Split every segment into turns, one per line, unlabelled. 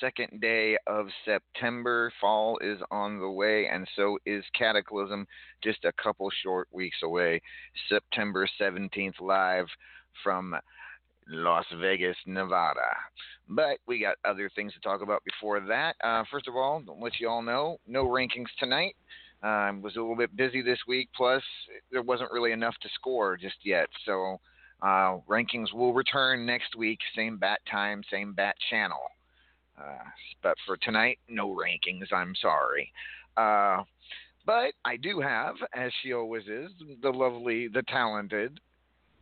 second day of September. Fall is on the way, and so is Cataclysm, just a couple short weeks away. September 17th, live from Las Vegas, Nevada. But we got other things to talk about before that. Uh, first of all, let you all know no rankings tonight. I um, was a little bit busy this week, plus, there wasn't really enough to score just yet. So, uh, rankings will return next week, same bat time, same bat channel. Uh, but for tonight, no rankings. I'm sorry. Uh, but I do have, as she always is, the lovely, the talented.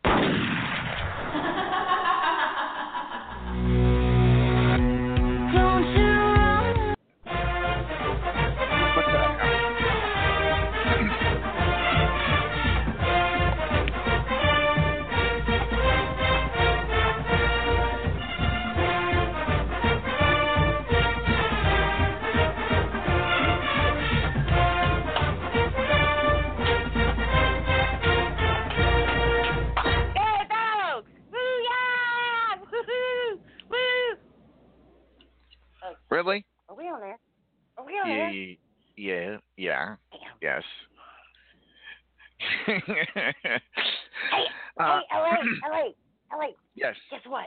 Really?
Are we on there? Are we on yeah, there?
Yeah, yeah, Damn. yes.
hey, uh, hey, LA, LA, LA.
Yes.
Guess what?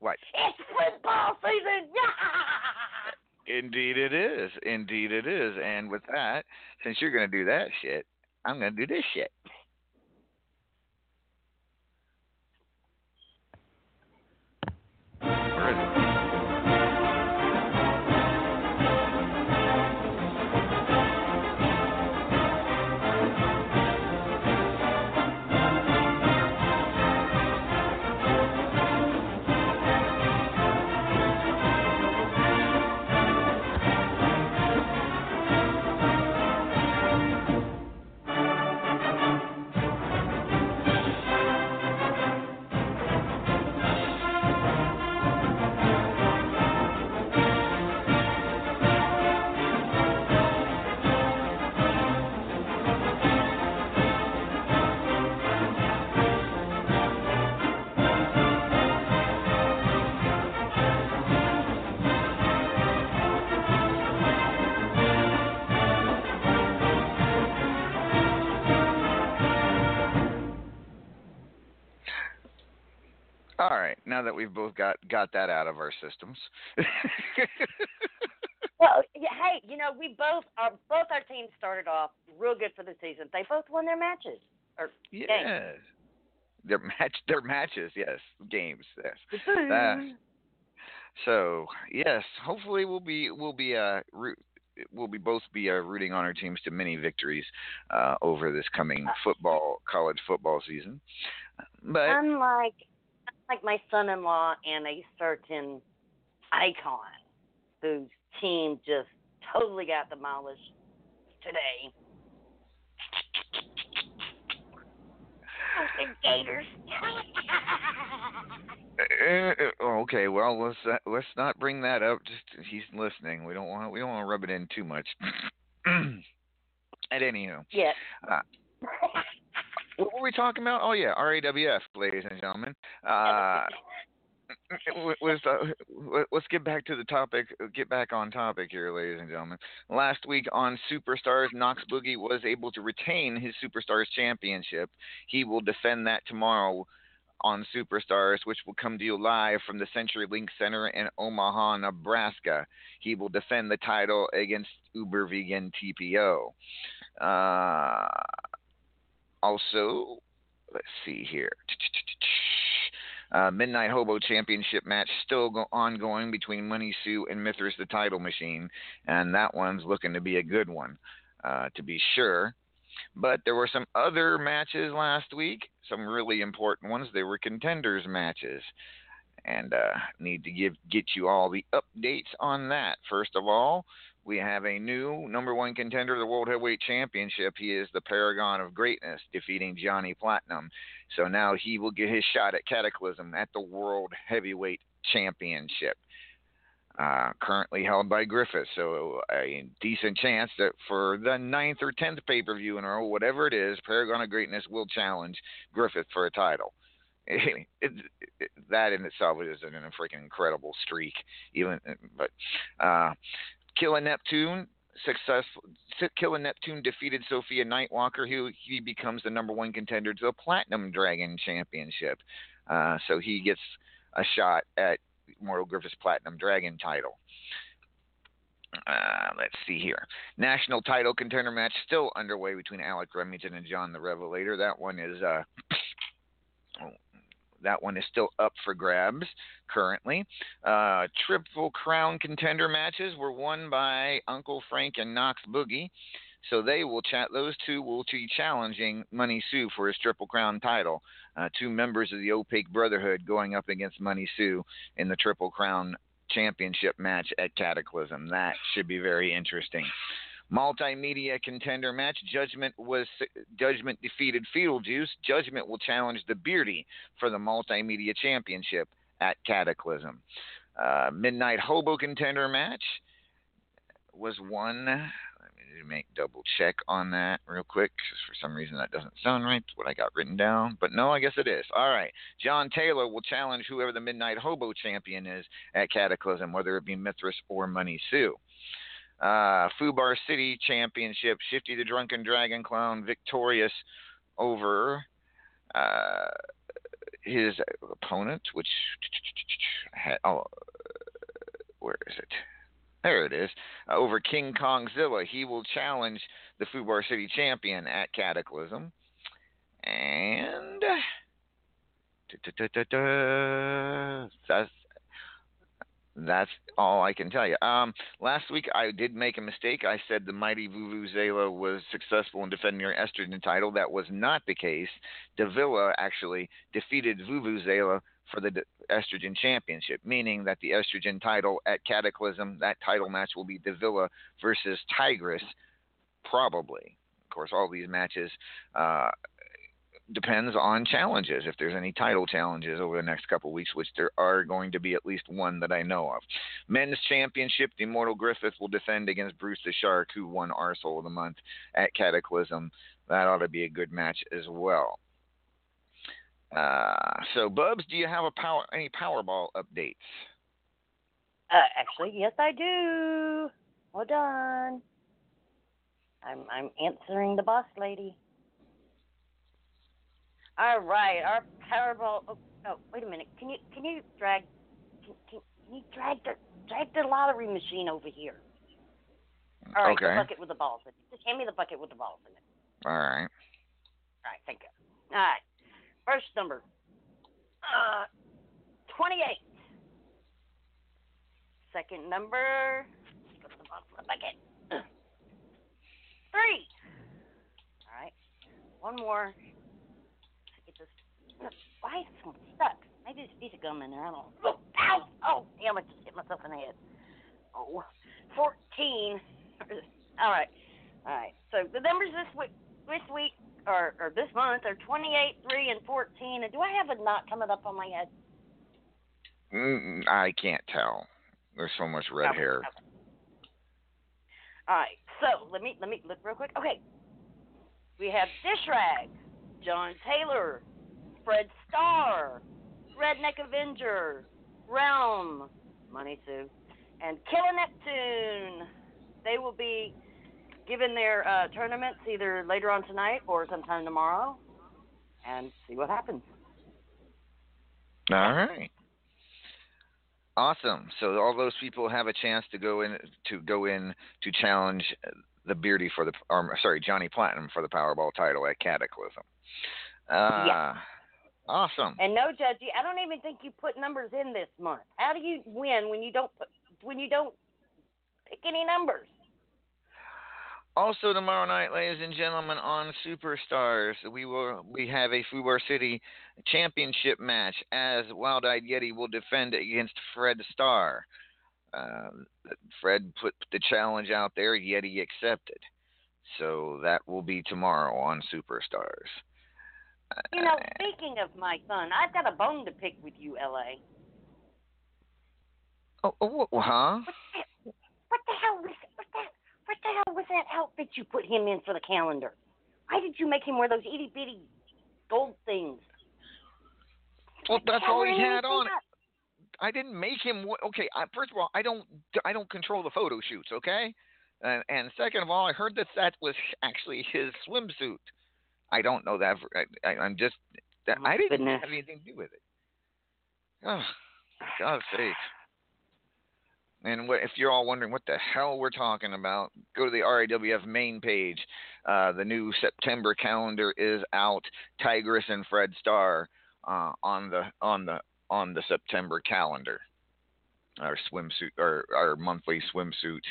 What?
It's football season.
Indeed, it is. Indeed, it is. And with that, since you're going to do that shit, I'm going to do this shit. Where is it? Now that we've both got got that out of our systems.
Well, yeah, hey, you know, we both our both our teams started off real good for the season. They both won their matches or games.
yes. Their match their matches, yes. Games, yes.
Woo-hoo.
So yes, hopefully we'll be we'll be uh root, we'll be both be uh, rooting on our teams to many victories uh, over this coming football college football season. But
unlike unlike my son-in-law and a certain icon whose team just totally got demolished today. The Gators.
Uh, uh, okay, well let's uh, let's not bring that up. Just he's listening. We don't want we don't want to rub it in too much. At anywho,
yeah.
Uh, what were we talking about? Oh yeah, RAWF, ladies and gentlemen. Uh, was let's get back to the topic. Get back on topic here, ladies and gentlemen. Last week on Superstars, Knox Boogie was able to retain his Superstars championship. He will defend that tomorrow on Superstars, which will come to you live from the CenturyLink Center in Omaha, Nebraska. He will defend the title against Uber Vegan TPO. Uh, also, let's see here. Uh, Midnight Hobo Championship match still go- ongoing between Money Sue and Mithras the Title Machine, and that one's looking to be a good one, uh, to be sure. But there were some other matches last week, some really important ones. They were contenders matches, and uh, need to give get you all the updates on that. First of all, we have a new number one contender of the World Heavyweight Championship. He is the Paragon of Greatness, defeating Johnny Platinum. So now he will get his shot at Cataclysm at the World Heavyweight Championship. Uh, currently held by Griffith, so a decent chance that for the ninth or tenth pay per view in a row, whatever it is, Paragon of Greatness will challenge Griffith for a title. It, it, it, that in itself is an, a freaking incredible streak. Even, but uh, Killer Neptune Neptune defeated Sophia Nightwalker. who he becomes the number one contender to the Platinum Dragon Championship. Uh, so he gets a shot at Mortal Griffith's Platinum Dragon title. Uh, let's see here. National title contender match still underway between Alec Remington and John the Revelator. That one is uh, that one is still up for grabs currently. Uh, triple crown contender matches were won by Uncle Frank and Knox Boogie. So they will chat. Those two will be challenging Money Sue for his Triple Crown title. Uh, two members of the Opaque Brotherhood going up against Money Sue in the Triple Crown Championship match at Cataclysm. That should be very interesting. Multimedia contender match. Judgment was Judgment defeated Fetal Juice. Judgment will challenge the Beardy for the Multimedia Championship at Cataclysm. Uh, Midnight Hobo contender match was won. Let me make double check on that real quick. For some reason, that doesn't sound right. What I got written down, but no, I guess it is. All right. John Taylor will challenge whoever the Midnight Hobo champion is at Cataclysm, whether it be Mithras or Money Sue. Uh, Fubar City Championship, Shifty the Drunken Dragon Clown victorious over uh, his opponent, which had, oh, where is it? There it is. Uh, over King Kongzilla. He will challenge the Fubar City champion at Cataclysm. And that's that's all I can tell you. Um, last week I did make a mistake. I said the mighty Vuvuzela was successful in defending her estrogen title. That was not the case. Davila actually defeated Vuvuzela for the estrogen championship, meaning that the estrogen title at Cataclysm, that title match will be Davila versus Tigress, probably. Of course, all these matches uh, depends on challenges. If there's any title challenges over the next couple weeks, which there are going to be at least one that I know of. Men's Championship, the Immortal Griffith will defend against Bruce the Shark, who won Arsehole of the Month at Cataclysm. That ought to be a good match as well. Uh, so, Bubs, do you have a power any Powerball updates?
Uh, actually, yes, I do. Hold on. I'm I'm answering the boss lady. All right, our Powerball. Oh, Oh, wait a minute. Can you can you drag can, can, can you drag the drag the lottery machine over here? All right,
okay.
the bucket with the balls in it. Just hand me the bucket with the balls in it.
All right.
All right, thank you. All right. First number. Uh, 28. Second number. Put the bottom of the bucket. Three. All right. One more. Why is this one stuck? Maybe there's a piece of gum in there. I don't know. Ow! Oh, damn, I just hit myself in the head. Oh, 14. All right. All right. So the numbers this week, this week or, or this month are 28, 3, and 14. And do I have a knot coming up on my head?
Mm, I can't tell. There's so much red
Okay,
hair.
okay. All right. So let me let me look real quick. Okay. We have Dish Rag, John Taylor, Fred Starr, Redneck Avenger, Realm, Money Sue, and Killer Neptune. They will be given their uh, tournaments either later on tonight or sometime tomorrow, and see what happens.
All right. Awesome. So all those people have a chance to go in to go in to challenge the Beardy for the or sorry Johnny Platinum for the Powerball title at Cataclysm. Uh,
Yeah.
Awesome.
And no, Judgy, I don't even think you put numbers in this month. How do you win when you don't put when you don't pick any numbers?
Also tomorrow night, ladies and gentlemen, on Superstars, we will we have a Fubar City championship match as Wild Eyed Yeti will defend against Fred Starr. Uh, Fred put the challenge out there, Yeti accepted. So that will be tomorrow on Superstars.
You know,
Uh,
speaking of my son, I've got a bone to pick with you, LA.
oh, oh, huh?
What the hell was what that? What the hell was that outfit you put him in for the calendar? Why did you make him wear those itty bitty gold things?
Well, that's all he had on.
up.
I didn't make him. Okay, I, first of all, I don't I don't control the photo shoots. Okay, and, and second of all, I heard that that was actually his swimsuit. I don't know that. For, I, I, I'm just. That,
My
I didn't
goodness.
have anything to do with it. Oh, God's sake. And what, if you're all wondering what the hell we're talking about, go to the RAWF main page. Uh, the new September calendar is out. Tigress and Fred Starr uh, on the on the on the September calendar. Our swimsuit, our our monthly swimsuit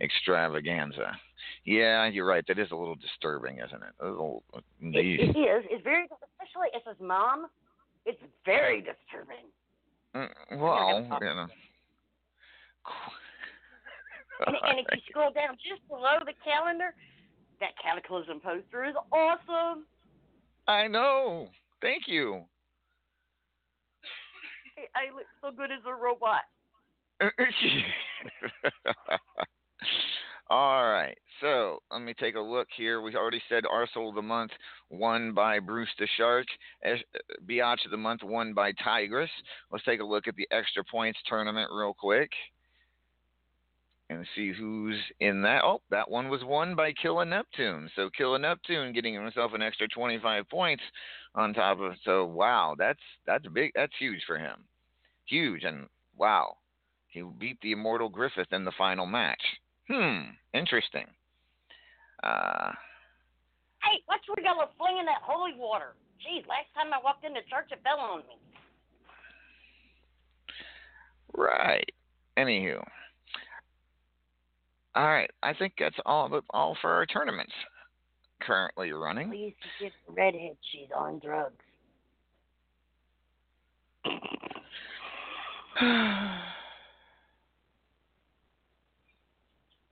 extravaganza. Yeah, you're right. That is a little disturbing, isn't it? A little,
It, it is. It's very, especially as his mom. It's very disturbing.
Mm, well, you know.
And, and if you scroll down just below the calendar, that Cataclysm poster is awesome.
I know. Thank you.
I look so good as a robot.
All right. So let me take a look here. We already said Arsehole of the Month won by Bruce the Shark. Biatch of the Month won by Tigress. Let's take a look at the extra points tournament real quick and see who's in that. Oh, that one was won by Killa Neptune. So Killa Neptune getting himself an extra 25 points on top of. So wow, that's that's big. That's huge for him. Huge and wow, he beat the Immortal Griffith in the final match. Hmm, interesting. Uh,
Hey, what's we got flinging that holy water? Geez, last time I walked into church, it fell on me.
right. Anywho. All right, I think that's all all for our tournaments currently running.
Please forgive the redhead. She's on drugs.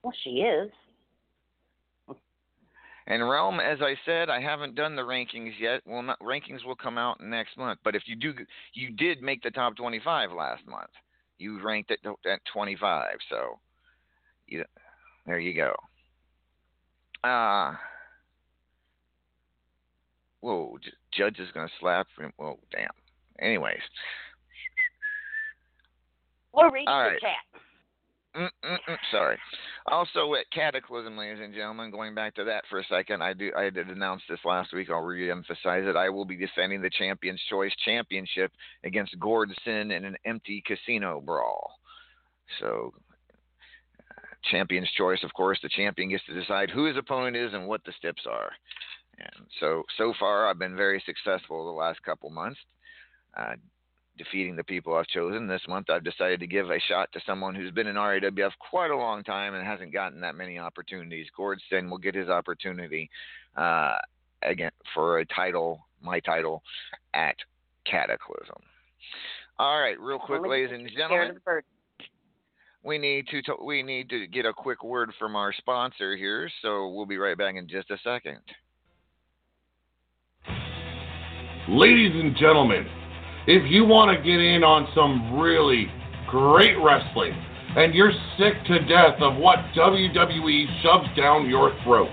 Well, she is.
And Realm, as I said, I haven't done the rankings yet. Well, not, rankings will come out next month. But if you do, you did make the top 25 last month. You ranked at at 25, so you, there you go. Uh whoa, J- Judge is gonna slap him. Whoa, damn. Anyways,
We're reading
All
the
right.
chat.
Sorry. Also at Cataclysm, ladies and gentlemen, going back to that for a second, I do I did announce this last week. I'll re-emphasize it. I will be defending the Champions Choice Championship against Gordson in an empty casino brawl. So, Champion's Choice, of course, the champion gets to decide who his opponent is and what the steps are. And so, so far, I've been very successful the last couple months. Uh, defeating the people I've chosen. This month, I've decided to give a shot to someone who's been in RAWF quite a long time and hasn't gotten that many opportunities. Gordson will get his opportunity uh, again for a title, my title, at Cataclysm. All right, real quick, ladies and gentlemen. We need to we need to get a quick word from our sponsor here, so we'll be right back in just a second.
Ladies and gentlemen, if you want to get in on some really great wrestling and you're sick to death of what WWE shoves down your throat,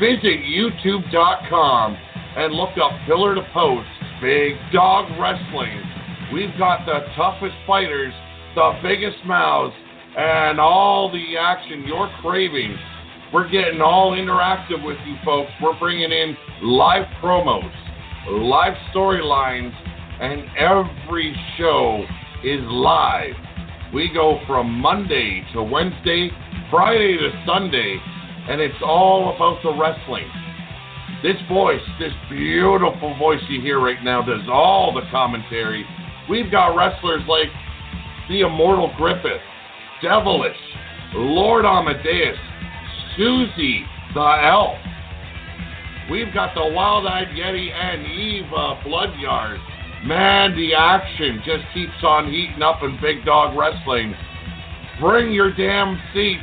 visit youtube.com and look up Pillar to Post Big Dog Wrestling. We've got the toughest fighters, the biggest mouths, and all the action you're craving. We're getting all interactive with you folks. We're bringing in live promos, live storylines, and every show is live. We go from Monday to Wednesday, Friday to Sunday, and it's all about the wrestling. This voice, this beautiful voice you hear right now, does all the commentary. We've got wrestlers like the Immortal Griffith, Devilish, Lord Amadeus, Susie the Elf. We've got the Wild Eyed Yeti and Eva Bloodyard. Man, the action just keeps on heating up in Big Dog Wrestling. Bring your damn seats,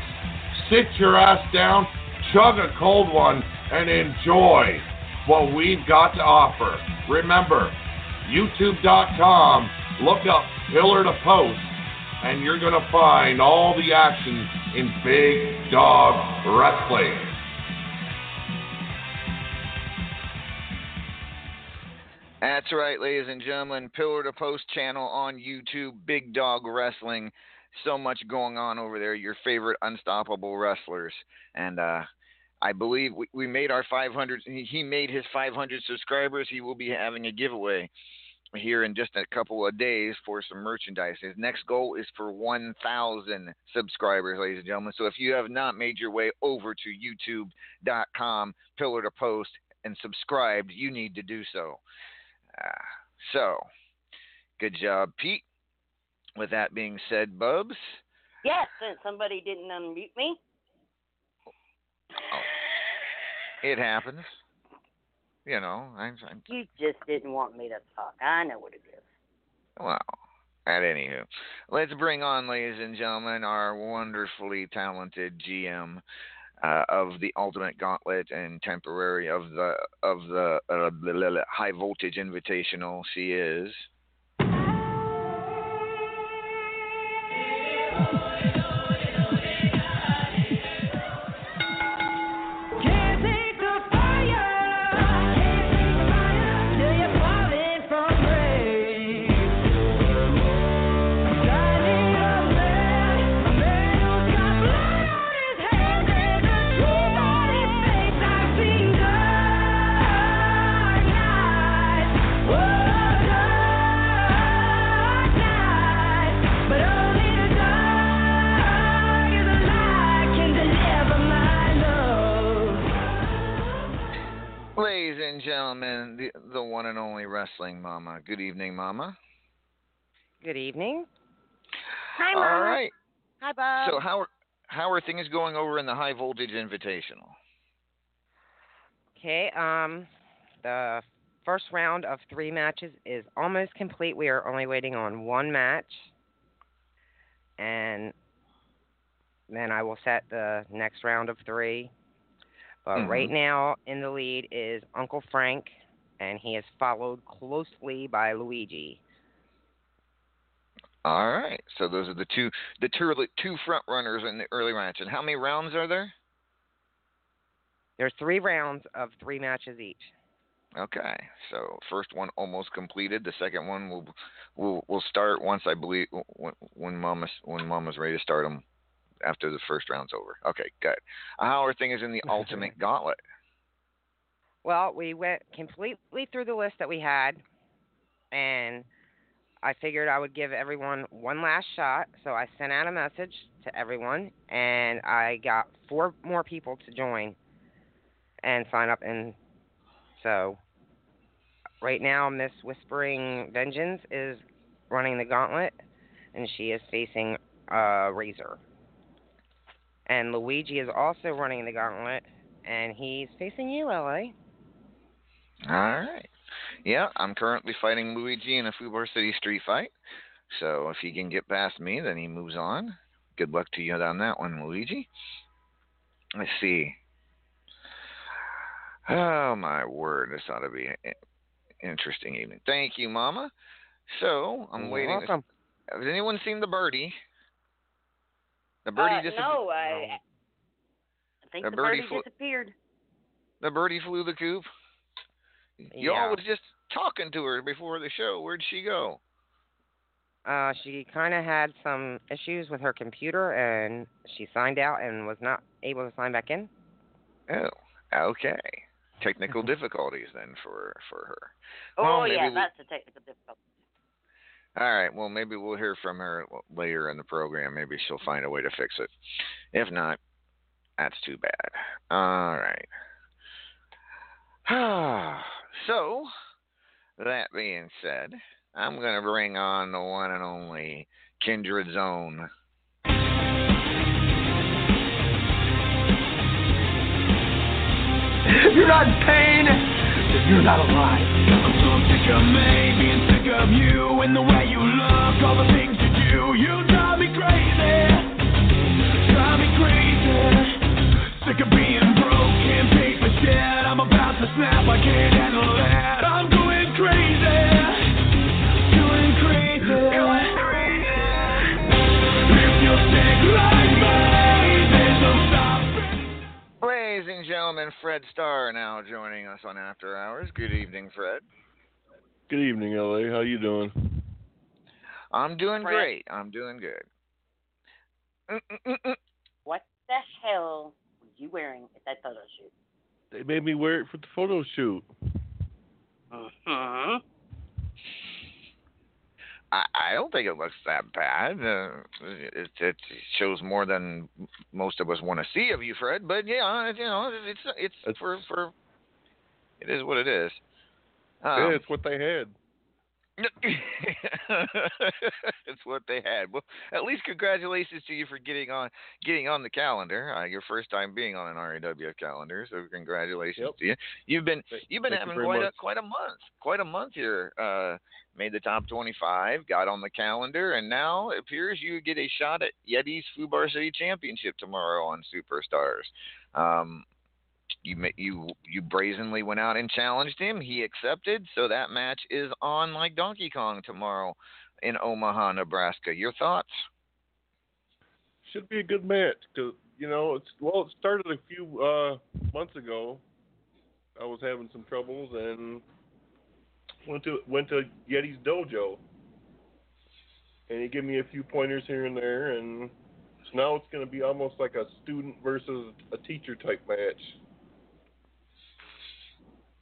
sit your ass down, chug a cold one, and enjoy what we've got to offer. Remember, youtube.com, look up Pillar to Post, and you're going to find all the action in Big Dog Wrestling.
That's right, ladies and gentlemen. Pillar to Post channel on YouTube, Big Dog Wrestling. So much going on over there. Your favorite unstoppable wrestlers. And uh, I believe we, we made our 500. He made his 500 subscribers. He will be having a giveaway here in just a couple of days for some merchandise. His next goal is for 1,000 subscribers, ladies and gentlemen. So if you have not made your way over to youtube.com, pillar to post, and subscribed, you need to do so. So, good job, Pete. With that being said, Bubs.
Yes, somebody didn't unmute me.
Oh, it happens. You know, I'm, I'm,
You just didn't want me to talk. I know what it is.
Well, at any anywho, let's bring on, ladies and gentlemen, our wonderfully talented GM uh, of the Ultimate Gauntlet and temporary of the of the uh, high voltage invitational. She is. and gentlemen, the, the one and only Wrestling Mama. Good evening, Mama.
Good evening.
Hi, Mama.
All right.
Hi, Bob.
So how are how are things going over in the High Voltage Invitational?
Okay, um, the first round of three matches is almost complete. We are only waiting on one match, and then I will set the next round of three. But
Mhm.
right now, in the lead is Uncle Frank, and he is followed closely by Luigi.
All right. So those are the two the two two front runners in the early match. And how many rounds are there?
There's three rounds of three matches each.
Okay. So first one almost completed. The second one will will will start once I believe when when Mama's when Mama's ready to start them. After the first round's over. Okay, good. How are things in the Ultimate Gauntlet?
Well, we went completely through the list that we had, and I figured I would give everyone one last shot. So I sent out a message to everyone, and I got four more people to join and sign up. And so right now, Miss Whispering Vengeance is running the gauntlet, and she is facing uh, Razor. And Luigi is also running the gauntlet, and he's facing you, LA.
All right. Yeah, I'm currently fighting Luigi in a Fubar City street fight. So if he can get past me, then he moves on. Good luck to you on that one, Luigi. Let's see. Oh my word, this ought to be an interesting evening. Thank you, Mama. So I'm
You're
waiting.
welcome.
Has anyone seen the birdie? The birdie
uh,
dis-
no, I, I think
The
the,
birdie
birdie
flew-
disappeared.
The birdie flew the coop.
Yeah.
Y'all was just talking to her before the show. Where'd she go?
Uh, she kind of had some issues with her computer, and she signed out and was not able to sign back in.
Oh, okay. Technical difficulties then for for her.
Oh
Well,
yeah,
we-
that's a technical difficulty.
All right. Well, maybe we'll hear from her later in the program. Maybe she'll find a way to fix it. If not, that's too bad. All right. so, that being said, I'm going to bring on the one and only Kindred Zone.
You're not in pain, then you're not alive. I'm so sick of me being sick of you and the way you look, all the things you do. You drive me crazy, drive me crazy. Sick of being broke, can't pay for shit. I'm about to snap, I can't handle that. I'm going crazy, going crazy. Going crazy. If you're sick
Ladies and Fred Starr now joining us on After Hours. Good evening, Fred.
Good evening, LA. How you doing?
I'm doing
Fred.
great. I'm doing good. Mm-mm-mm-mm.
What the hell were you wearing at that photo shoot?
They made me wear it for the photo shoot.
Mm-hmm.
I, I don't think it looks that bad. Uh, it, it shows more than most of us want to see of you, Fred. But yeah, you know, it's it's
It's-
for for. It is what it is.
yeah,
Um,
it's what they had.
it's what they had. Well, at least congratulations to you for getting on getting on the calendar. Uh, your first time being on an RAWF calendar, so congratulations
Yep.
to you. You've been you've been
thank
having
very
quite a quite a month, quite a month here. Uh, made the top 25, got on the calendar, and now it appears you get a shot at Yeti's Fubar City Championship tomorrow on Superstars. Um, you you you brazenly went out and challenged him. He accepted, so that match is on like Donkey Kong tomorrow in Omaha, Nebraska. Your thoughts?
Should be a good match because you know it's well. It started a few uh, months ago. I was having some troubles and went to went to Yeti's dojo, and he gave me a few pointers here and there, and so now it's going to be almost like a student versus a teacher type match.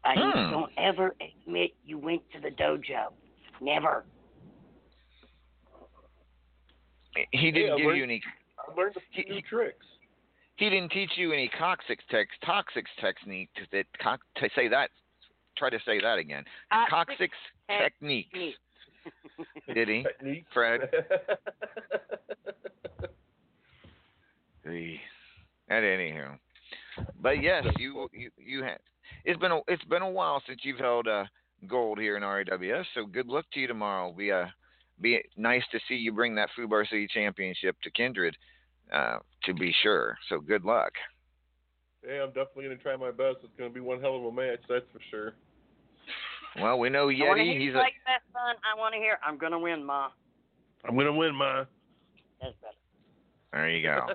Uh,
Hmm.
don't ever admit you went to the dojo. Never.
He didn't
Yeah,
give
we're-
you any.
I learned a few
He-
new tricks.
He didn't teach you any toxic tex toxic technique that co- to say that. Try to say that again.
Toxic
Toxic techniques.
technique.
Did he?
Technique.
Fred. The, at anywho, but yes, you you you had. It's been a it's been a while since you've held uh, gold here in RAWF. So good luck to you tomorrow. Be uh, be nice to see you bring that Fubar City Championship to Kindred, uh, to be sure. So good luck.
Yeah, I'm definitely going to try my best. It's going to be one hell of a match, that's for sure.
Well, we know
I
Yeti.
hear
He's
you
a
like that, son. I want to hear. I'm gonna win, ma.
I'm going to win, ma.
That's better.
there you go.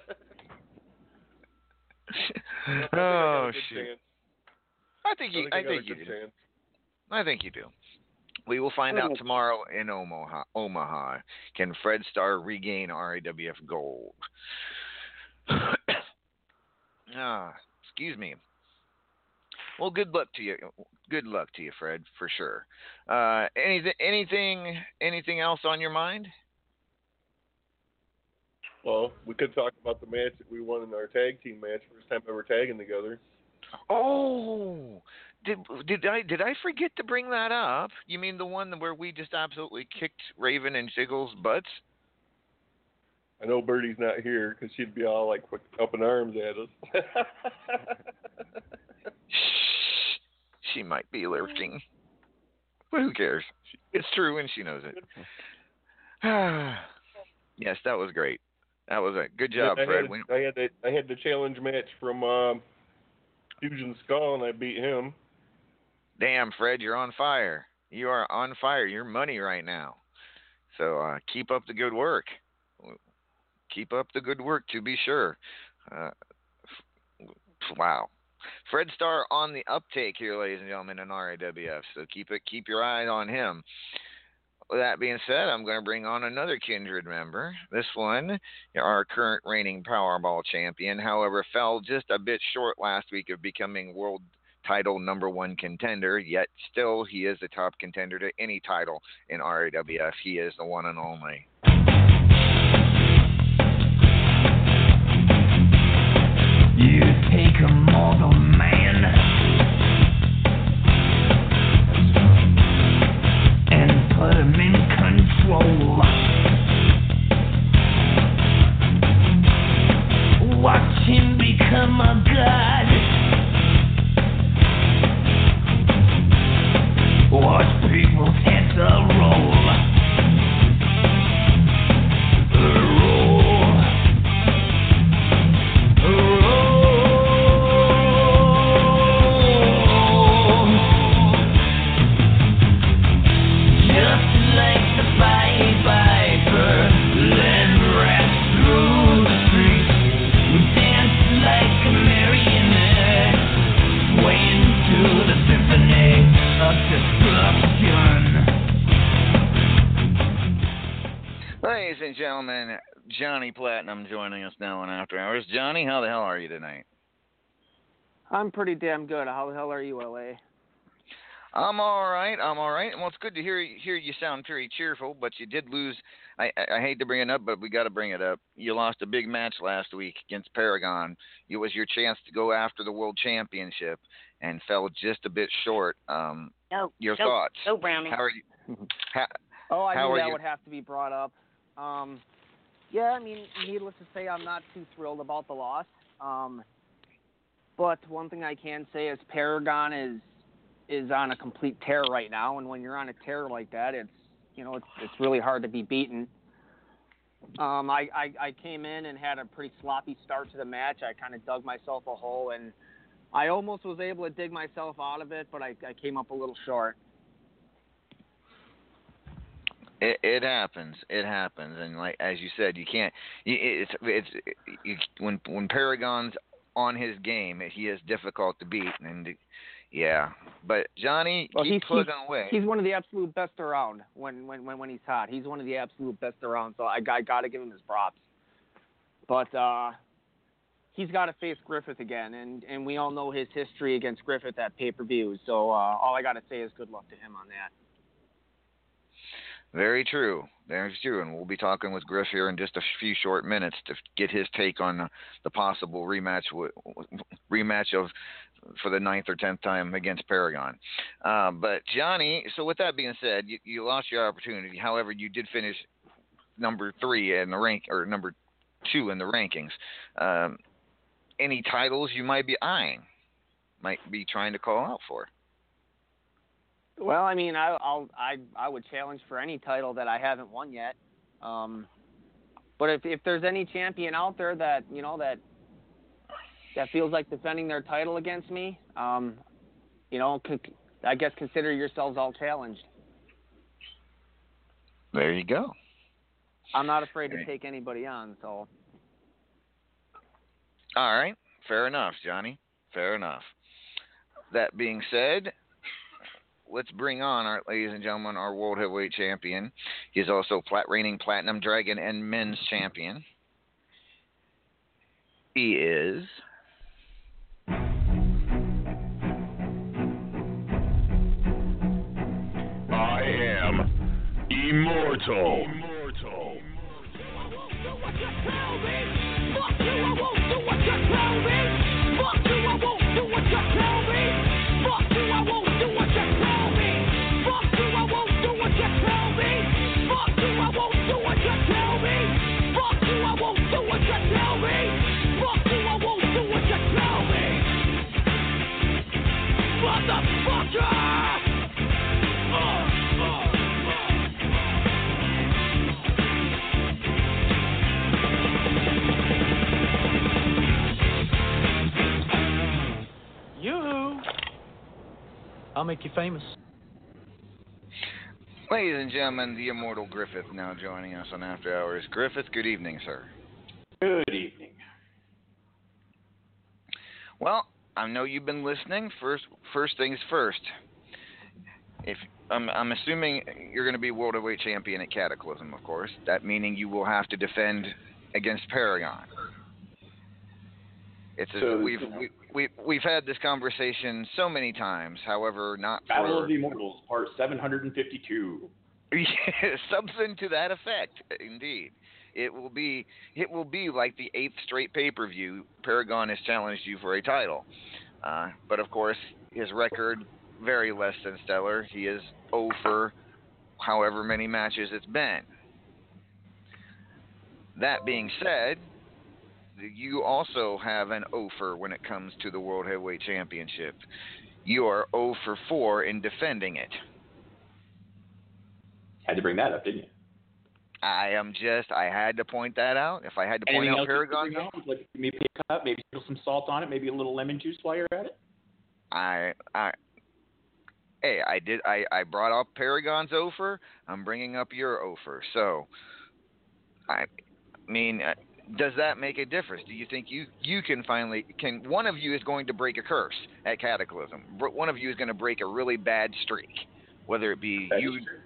I think I got
oh
a good
shoot!
chance.
I think you.
I think I
think you do.
chance.
I think you do. We will find out tomorrow in Omaha. Omaha. Can Fred Starr regain RAWF gold? ah, excuse me. Well, good luck to you. Good luck to you, Fred, for sure. Uh, anything, anything, anything else on your mind?
Well, we could talk about the match that we won in our tag team match, first time ever tagging together.
Oh, did did I did I forget to bring that up? You mean the one where we just absolutely kicked Raven and Jiggles' butts?
I know Birdie's not here because she'd be all like up in arms at us.
she might be lurking, but who cares? It's true, and she knows it. yes, that was great. That was a good job,
I
Fred.
Had, I had the, I had the challenge match from um, Fusion Skull, and I beat him.
Damn, Fred, you're on fire. You are on fire. You're money right now. So uh, keep up the good work. Keep up the good work, to be sure. Uh, f- wow. Fred Starr on the uptake here, ladies and gentlemen, in RAWF. So keep it, keep your eye on him. With that being said, I'm going to bring on another kindred member. This one, our current reigning Powerball champion, however, fell just a bit short last week of becoming world title number one contender, yet still he is the top contender to any title in RAWF. He is the one and only.
You take a mortal
Johnny Platinum joining us now on After Hours. Johnny, how the hell are you tonight?
I'm pretty damn good. How the hell are you, LA?
I'm all right. I'm all right. Well, it's good to hear hear you sound very cheerful, but you did lose. I, I, I hate to bring it up, but we got to bring it up. You lost a big match last week against Paragon. It was your chance to go after the world championship, and fell just a bit short. Um,
No,
your
no,
thoughts?
no, Brownie.
How are you? How,
Oh, I
How
knew that
you?
would have to be brought up. Um, yeah, I mean, needless to say, I'm not too thrilled about the loss. Um, but one thing I can say is Paragon is is on a complete tear right now, and when you're on a tear like that, it's you know it's it's really hard to be beaten. Um, I, I I came in and had a pretty sloppy start to the match. I kind of dug myself a hole, and I almost was able to dig myself out of it, but I, I came up a little short.
It, it happens. It happens, and like as you said, you can't. It's it's you, when when Paragon's on his game, he is difficult to beat, and yeah. But Johnny,
Well,
keep
he's-
plugging away.
He's one of the absolute best around when when when, when he's hot. He's one of the absolute best around. So I, I got to give him his props. But uh, he's got to face Griffith again, and and we all know his history against Griffith at pay per view. So uh, all I got to say is good luck to him on that.
Very true. Very true. And we'll be talking with Griff here in just a few short minutes to get his take on the possible rematch rematch of for the ninth or tenth time against Paragon. Uh, but Johnny, so with that being said, you, you lost your opportunity. However, you did finish number three in the rank or number two in the rankings. Um, any titles you might be eyeing, might be trying to call out for?
Well, I mean, I, I'll I I would challenge for any title that I haven't won yet. Um, but if if there's any champion out there that you know that that feels like defending their title against me, um, you know, I guess consider yourselves all challenged.
There you go.
I'm not afraid to take anybody on. So
All right, fair enough, Johnny. Fair enough. That being said, let's bring on our ladies and gentlemen, our world heavyweight champion. He's also plat reigning platinum dragon and men's champion. He is.
I am immortal. Immortal.
You. I'll make you famous.
Ladies and gentlemen, the immortal Griffith now joining us on After Hours. Griffith, good evening, sir.
Good evening.
Well, I know you've been listening. First, first things first. If I'm, I'm assuming you're going to be world heavyweight champion at Cataclysm, of course. That meaning you will have to defend against Paragon. It's a,
So,
we've
you know.
we, we we've had this conversation so many times. However, not
Battle
for
of the Immortals, part 752.
Yeah, something to that effect, indeed. It will be it will be like the eighth straight pay per view. Paragon has challenged you for a title, uh, but of course his record very less than stellar. He is over however many matches it's been. That being said, you also have an offer when it comes to the World Heavyweight Championship. You are 0 for 4 in defending it.
Had to bring that up, didn't you?
I am just. I had to point that out. If I had to point
Anything
out Paragon,
could bring up? Like maybe a cut, maybe some salt on it, maybe a little lemon juice while you're at it.
I, I, hey, I did. I, I brought up Paragon's offer. I'm bringing up your offer. So, I mean, does that make a difference? Do you think you you can finally can one of you is going to break a curse at Cataclysm? One of you is going to break a really bad streak, whether it be
That is
you
true.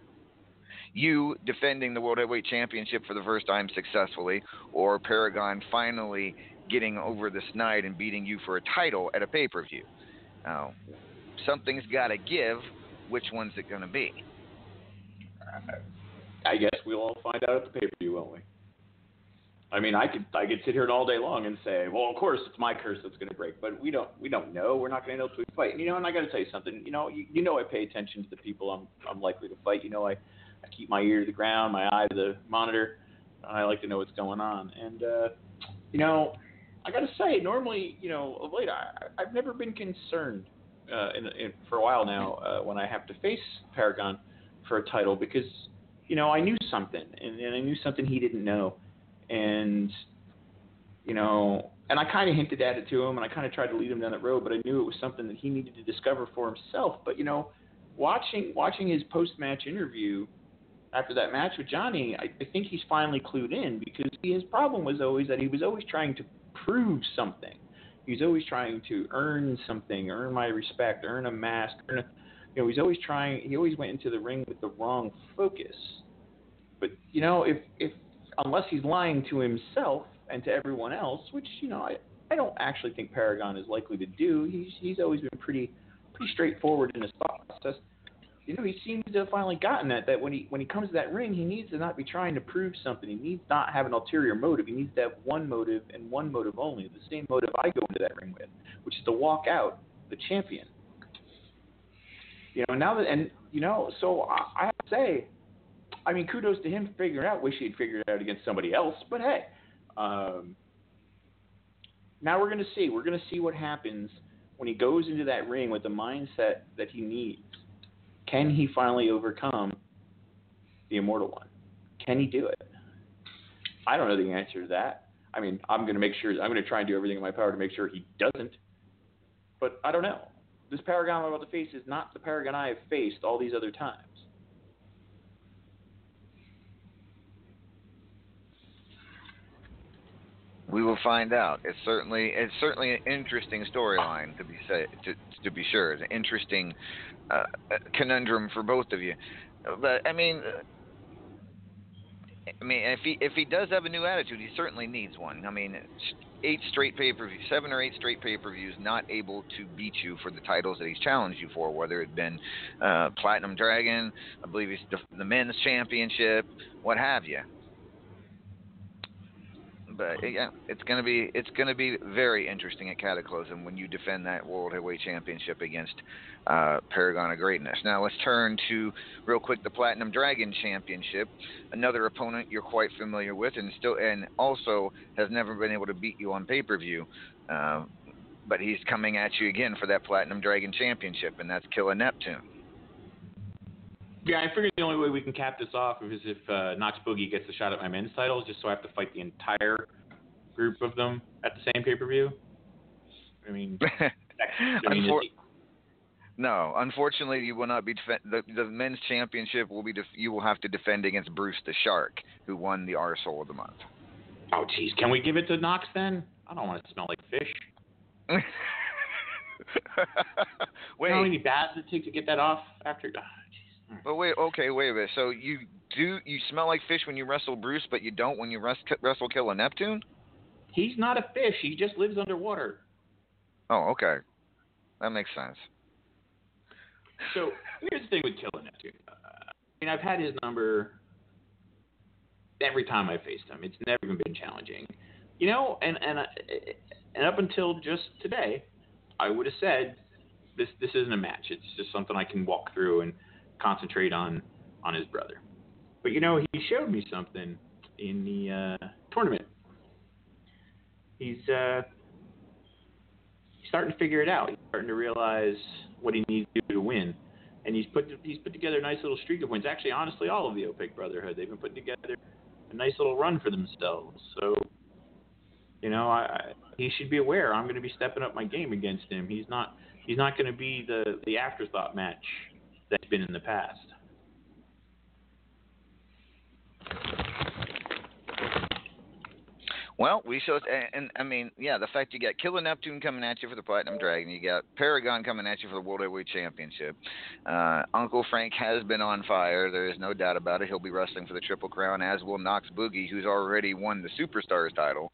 you defending the World Heavyweight Championship for the first time successfully, or Paragon finally getting over the snide and beating you for a title at a pay per view. Now, something's got to give. Which one's it going to be?
I guess we'll all find out at the pay per view, won't we? I mean, I could I could sit here all day long and say, well, of course it's my curse that's going to break, but we don't we don't know. We're not going to know until we fight. And, you know, and I got to tell you something. You know, you, you know, I pay attention to the people I'm I'm likely to fight. You know, I I keep my ear to the ground, my eye to the monitor. I like to know what's going on. And uh, you know, I got to say, normally, you know, of late, I I've never been concerned uh, in, in for a while now uh, when I have to face Paragon for a title because you know I knew something and, and I knew something he didn't know and you know, and I kind of hinted at it to him, and I kind of tried to lead him down that road, but I knew it was something that he needed to discover for himself. But you know, watching watching his post match interview after that match with Johnny, I, I think he's finally clued in because his problem was always that he was always trying to prove something. He was always trying to earn something, earn my respect, earn a mask, earn a, you know, he's always trying. He always went into the ring with the wrong focus. But you know, if if unless he's lying to himself and to everyone else, which you know I, I don't actually think Paragon is likely to do. He's he's always been pretty pretty straightforward in his thought process. You know, he seems to have finally gotten that that when he when he comes to that ring, he needs to not be trying to prove something. He needs not have an ulterior motive. He needs to have one motive and one motive only. The same motive I go into that ring with, which is to walk out the champion. You know, now that and you know, so I, I have to say, I mean, kudos to him figuring out. Wish he'd figured it out against somebody else, but hey, um, now we're going to see. We're going to see what happens when he goes into that ring with the mindset that he needs. Can he finally overcome the immortal one? Can he do it? I don't know the answer to that. I mean, I'm going to make sure. I'm going to try and do everything in my power to make sure he doesn't. But I don't know. This Paragon I'm about to face is not the Paragon I have faced all these other times.
We will find out. It's certainly it's certainly an interesting storyline to be say, to to be sure. It's an interesting uh, conundrum for both of you. But I mean, I mean, if he if he does have a new attitude, he certainly needs one. I mean, eight straight pay per views, seven or eight straight pay per views, not able to beat you for the titles that he's challenged you for, whether it been uh, Platinum Dragon, I believe he's the, the men's championship, what have you. But yeah, it's gonna be it's gonna be very interesting at Cataclysm when you defend that World Heavyweight Championship against uh, Paragon of Greatness. Now let's turn to real quick the Platinum Dragon Championship, another opponent you're quite familiar with, and still and also has never been able to beat you on pay per view. Uh, but he's coming at you again for that Platinum Dragon Championship, and that's Killer Neptune.
Yeah, I figured the only way we can cap this off is if uh, Knox Boogie gets a shot at my men's titles, just so I have to fight the entire group of them at the same pay per view. I mean, I mean
Unfor- no, unfortunately, you will not be defend- the the men's championship will be def- you will have to defend against Bruce the Shark, who won the Arsehole of the Month.
oh, jeez, can we give it to Knox then? I don't want to smell like fish.
wait,
You know how many baths it takes to get that off after? Ah,
but wait, okay, wait a minute. So you do you smell like fish when you wrestle Bruce, but you don't when you rest- wrestle Killer Neptune?
He's not a fish. He just lives underwater.
Oh, okay, that makes sense.
So here's the thing with Killer Neptune. Uh, I mean, I've had his number every time I faced him. It's never even been challenging, you know. And and uh, and up until just today, I would have said this this isn't a match. It's just something I can walk through and concentrate on on his brother. But you know, he showed me something in the uh, tournament. He's uh, he's starting to figure it out. He's starting to realize what he needs to do to win. And he's put he's put together a nice little streak of wins. Actually, honestly, all of the OPEC Brotherhood they've been putting together a nice little run for themselves. So, you know, I, I he should be aware. I'm going to be stepping up my game against him. He's not he's not going to be the the afterthought match that's been in the past.
Well, we showed, and, and I mean, yeah, the fact you got Killer Neptune coming at you for the Platinum Dragon, you got Paragon coming at you for the World Heavyweight Championship. Uh, Uncle Frank has been on fire. There is no doubt about it. He'll be wrestling for the Triple Crown, as will Knox Boogie, who's already won the Superstars title.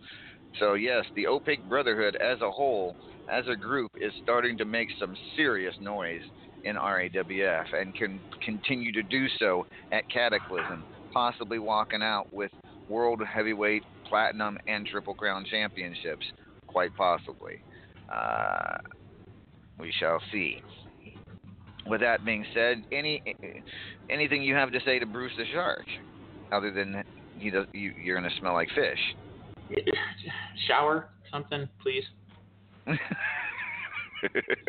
So yes, the OPIC Brotherhood as a whole, as a group, is starting to make some serious noise in RAWF and can continue to do so at Cataclysm, possibly walking out with World Heavyweight, Platinum, and Triple Crown championships, quite possibly. Uh, we shall see. With that being said, any anything you have to say to Bruce the Shark, other than he does, you, you're going to smell like fish?
Shower something, please.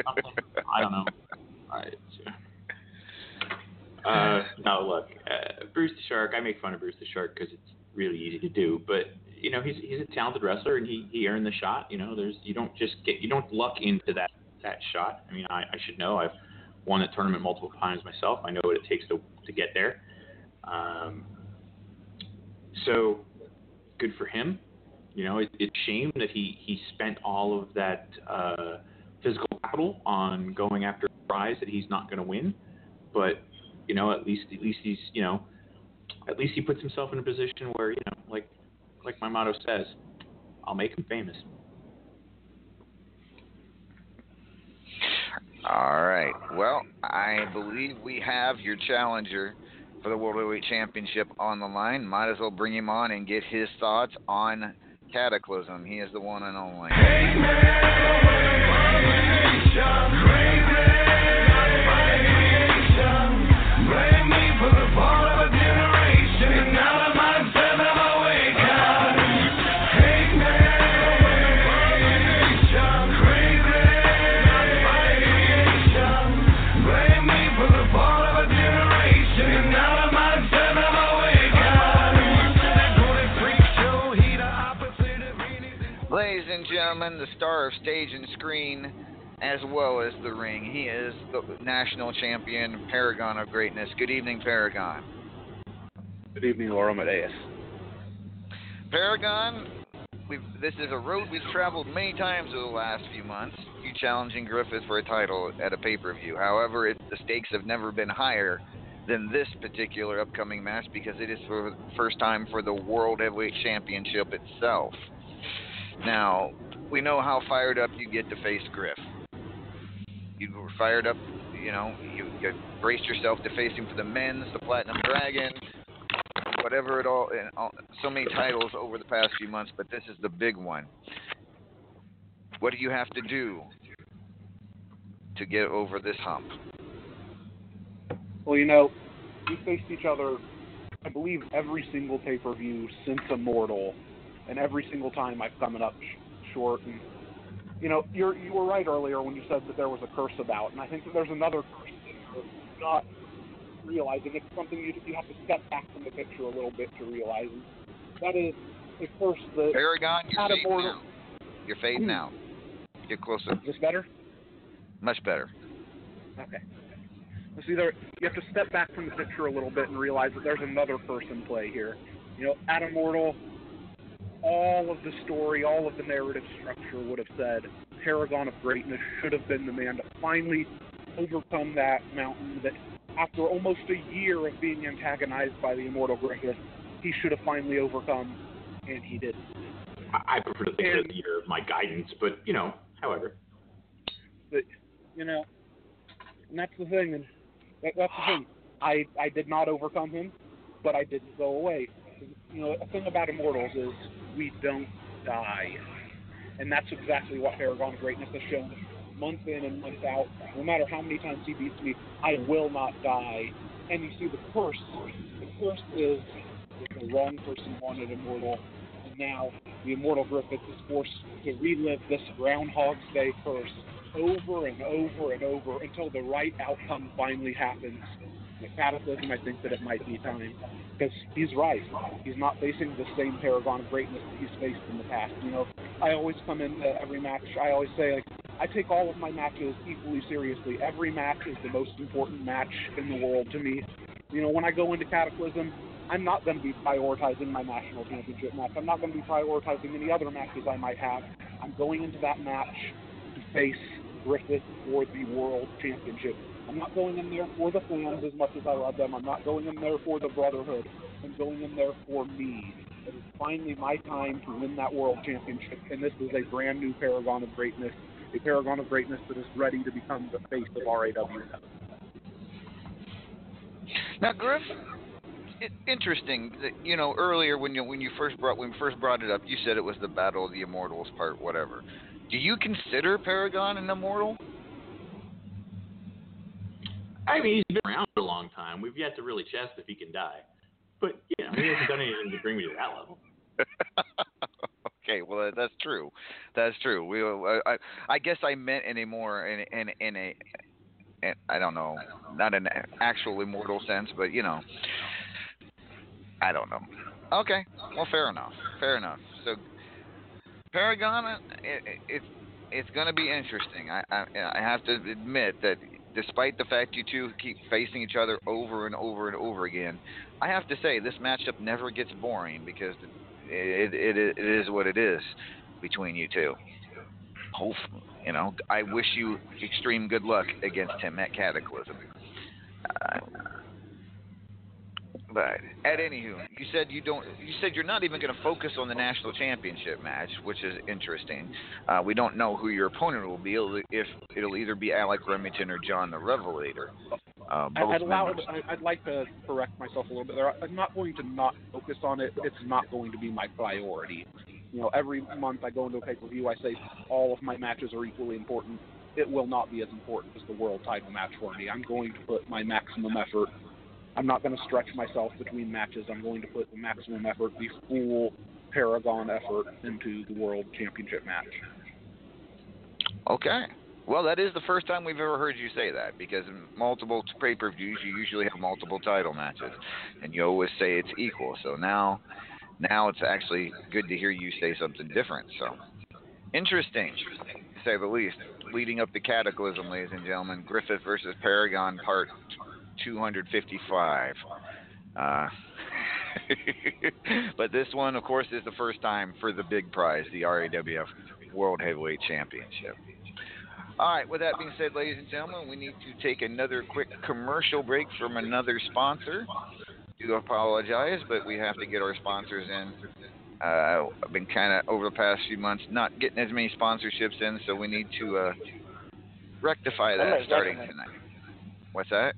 Something. I don't know. Right. Uh, no, look, uh, Bruce the Shark. I make fun of Bruce the Shark because it's really easy to do, but you know he's he's a talented wrestler and he he earned the shot. You know, there's you don't just get you don't luck into that that shot. I mean, I, I should know. I've won the tournament multiple times myself. I know what it takes to to get there. Um, so good for him. You know, it, it's a shame that he he spent all of that uh, physical capital on going after a prize that he's not going to win. But you know, at least at least he's you know, at least he puts himself in a position where you know, like like my motto says, I'll make him famous.
All right. Well, I believe we have your challenger for the World Heavyweight Championship on the line. Might as well bring him on and get his thoughts on Cataclysm. He is the one and only. Ladies and gentlemen, the star of stage and screen, as well as the ring, he is the national champion, Paragon of Greatness. Good evening, Paragon.
Good evening, Laura Amadeus.
Paragon, we've, this is a road we've traveled many times over the last few months. You challenging Griffith for a title at a pay per view. However, it, the stakes have never been higher than this particular upcoming match because it is for the first time for the World Heavyweight Championship itself. Now, we know how fired up you get to face Griff. You were fired up, you know, you, you braced yourself to face him for the men's, the Platinum Dragon, whatever it all, and all, so many titles over the past few months, but this is the big one. What do you have to do to get over this hump?
Well, you know, we faced each other, I believe, every single pay per view since Immortal, and every single time I've come up sh- short. And you know, you're you were right earlier when you said that there was a curse about, and I think that there's another curse that you're not realizing. It's something you you have to step back from the picture a little bit to realize. And that is a curse that
Paragon, you're fading
Immortal.
out. You're fading hmm. out. Get closer.
Is this better?
Much better.
Okay. See, there you have to step back from the picture a little bit and realize that there's another person play here. You know, at Immortal, all of the story, all of the narrative structure would have said Paragon of Greatness should have been the man to finally overcome that mountain that after almost a year of being antagonized by the Immortal Griffith, he should have finally overcome, and he didn't.
I, prefer to think of it as the year of my guidance, but you know, however.
But you know, and that's the thing. And that, that's the thing. I I did not overcome him, but I didn't go away. You know, a thing about immortals is we don't die, and that's exactly what Paragon Greatness has shown month in and month out. No matter how many times he beats me, I will not die. And you see the curse. The curse is that the wrong person wanted immortal, and now the immortal Griffith is forced to relive this Groundhog's Day curse over and over and over until the right outcome finally happens. The Cataclysm, I think that it might be time because he's right. He's not facing the same paragon of greatness that he's faced in the past. You know, I always come into every match. I always say like I take all of my matches equally seriously. Every match is the most important match in the world to me. You know, when I go into Cataclysm, I'm not going to be prioritizing my national championship match. I'm not going to be prioritizing any other matches I might have. I'm going into that match to face Griffith for the world championship. I'm not going in there for the fans as much as I love them. I'm not going in there for the brotherhood. I'm going in there for me. It is finally my time to win that world championship, and this is a brand new paragon of greatness, a paragon of greatness that is ready to become the face of RAW.
Now, Griff, it, interesting. That, you know, earlier when you when you first brought when first brought it up, you said it was the Battle of the Immortals part, whatever. Do you consider Paragon an immortal?
I mean, he's been around for a long time. We've yet to really test if he can die. But, you know, he hasn't done anything to bring me to that level.
okay, well that's true. That's true. We, I, I, I guess I meant in a more in in in a, in, I don't know, not an actual immortal sense, but you know, I don't know. Okay, well, fair enough. Fair enough. So, Paragon, it, it, it's it's going to be interesting. I, I I have to admit that despite the fact you two keep facing each other over and over and over again, I have to say this matchup never gets boring because it it, it, is what it is between you two. Hopefully, you know, I wish you extreme good luck against him at Cataclysm. Uh, but at anywho, you said you don't. You said you're not even going to focus on the national championship match, which is interesting. Uh, we don't know who your opponent will be. It'll, if it'll either be Alec Remington or John the Revelator. Uh,
I'd, allow, I'd like to correct myself a little bit there. I'm not going to not focus on it. It's not going to be my priority. You know, every month I go into a pay per view, I say all of my matches are equally important. It will not be as important as the world title match for me. I'm going to put my maximum effort. I'm not going to stretch myself between matches. I'm going to put the maximum effort, the full Paragon effort, into the world championship match.
Okay. Well, that is the first time we've ever heard you say that because in multiple pay per views, you usually have multiple title matches, and you always say it's equal. So now, now it's actually good to hear you say something different. So interesting, to say the least. Leading up to Cataclysm, ladies and gentlemen, Griffith versus Paragon, Part 255. Uh, but this one, of course, is the first time for the big prize, the RAWF World Heavyweight Championship. All right, with that being said, ladies and gentlemen, we need to take another quick commercial break from another sponsor. Do apologize, but we have to get our sponsors in. Uh, I've been kind of over the past few months not getting as many sponsorships in, so we need to uh, rectify that starting tonight. What's that?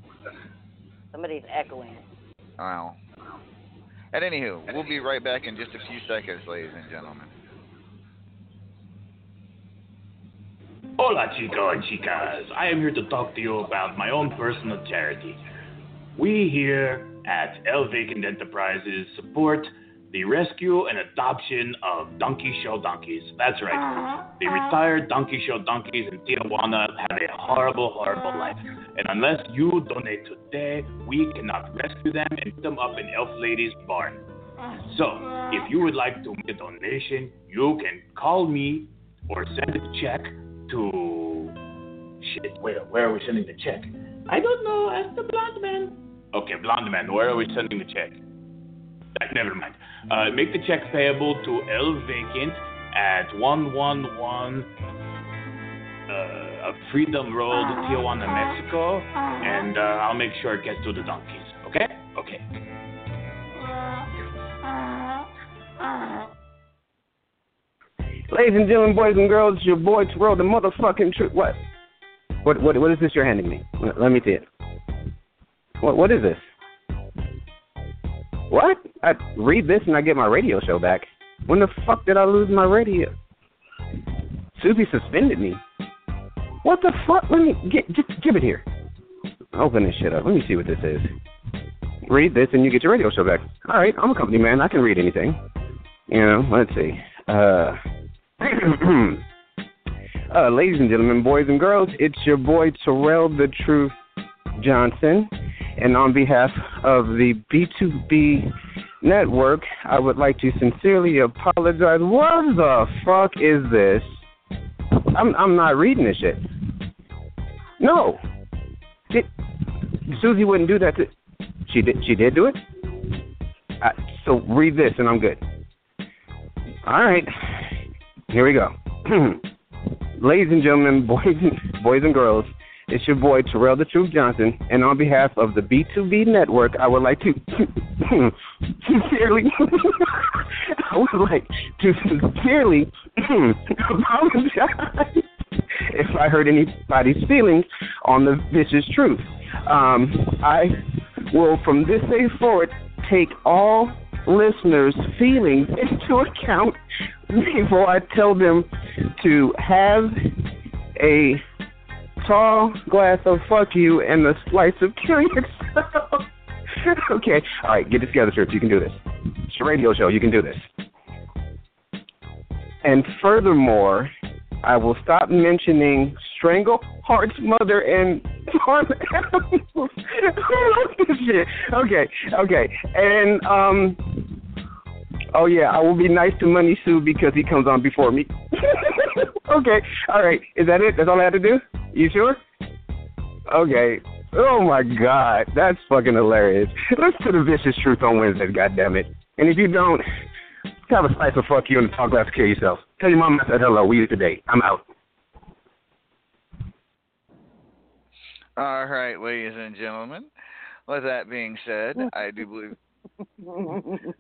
Somebody's echoing.
Wow. At anywho, we'll be right back in just a few seconds, ladies and gentlemen.
Hola, chico and chicas. I am here to talk to you about my own personal charity. We here at El Vacant Enterprises support the rescue and adoption of donkey show donkeys. That's right. The retired donkey show donkeys in Tijuana have a horrible, horrible life. And unless you donate today, we cannot rescue them and put them up in Elf Lady's barn. So, if you would like to make a donation, you can call me or send a check to. Shit, where, where are we sending the check? I don't know. Ask the blonde man. Okay, blonde man, where are we sending the check? Uh, never mind. Uh, make the check payable to El Vacant at 111 uh, Freedom Road, Tijuana, Mexico, and uh, I'll make sure it gets to the donkeys. Okay? Okay.
Ladies and gentlemen, boys and girls, your boy Terrell, the motherfucking truth. What? What? What? What is this you're handing me? Let me see it. What? What is this? What? I read this and I get my radio show back. When the fuck did I lose my radio? Susie suspended me. What the fuck? Let me get just give it here. Open this shit up. Let me see what this is. Read this and you get your radio show back. All right, I'm a company man. I can read anything. You know. Let's see. Uh. uh, ladies and gentlemen, boys and girls, it's your boy Terrell the Truth Johnson, and on behalf of the B2B network, I would like to sincerely apologize. What the fuck is this? I'm I'm not reading this shit. No, did, Susie wouldn't do that. To, she did. She did do it. Uh, so read this, and I'm good. All right. Here we go. Ladies and gentlemen, boys and, boys and girls, it's your boy Terrell the Truth Johnson, and on behalf of the B2B network, I would like to sincerely, I would like to sincerely apologize if I hurt anybody's feelings on the vicious truth. Um, I will, from this day forward, take all listeners' feelings into account before I tell them to have a tall glass of fuck you and a slice of kill yourself. okay, all right, get it together, sir. You can do this. It's a radio show. You can do this. And furthermore, I will stop mentioning Strangleheart's mother and farm animals. Shit. Okay, okay. And um oh yeah, I will be nice to Money Sue because he comes on before me. okay, all right. Is that it? That's all I had to do? You sure? Okay. Oh my god, that's fucking hilarious. Let's to the vicious truth on Wednesdays, goddammit. And if you don't, have a slice of fuck you and a tall glass to kill yourself. Tell your mom I said hello. We eat today. I'm out.
All right, ladies and gentlemen. With that being said, I do believe.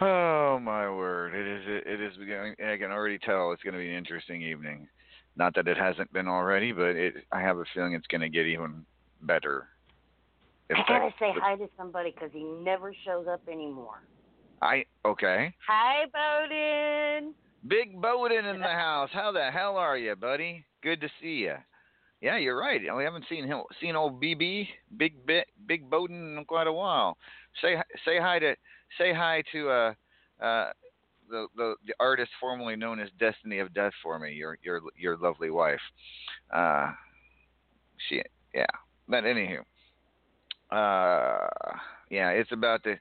Oh my word! It is. Beginning- I can already tell it's going to be an interesting evening. Not that it hasn't been already, but it. I have a feeling it's going to get even better. If
I gotta say hi to somebody because he never shows up anymore.
I okay.
Hi, Bowden.
Big Bowden in the house. How the hell are you, buddy? Good to see you. Yeah, you're right. We haven't seen him, seen old BB, Big Bit, Big Bowden in quite a while. Say hi- say hi to say hi to uh uh the the, the artist formerly known as Destiny of Death for me. Your your your lovely wife. Uh, she yeah. But anywho, uh, yeah, it's about the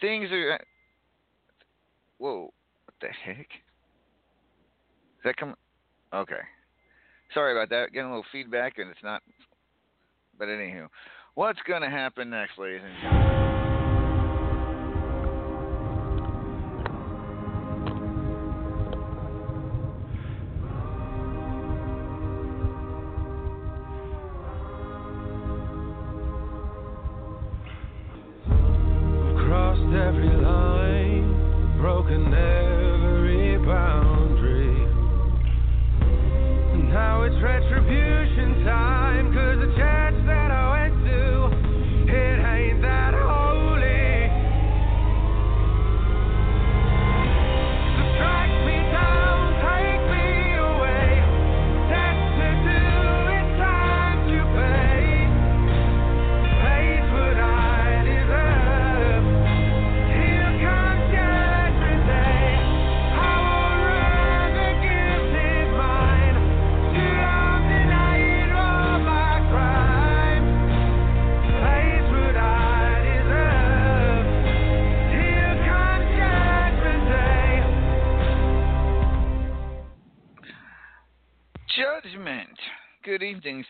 things are. Whoa, what the heck? Is that come? Okay. Sorry about that. Getting a little feedback and it's not. But anywho, what's going to happen next, ladies and gentlemen?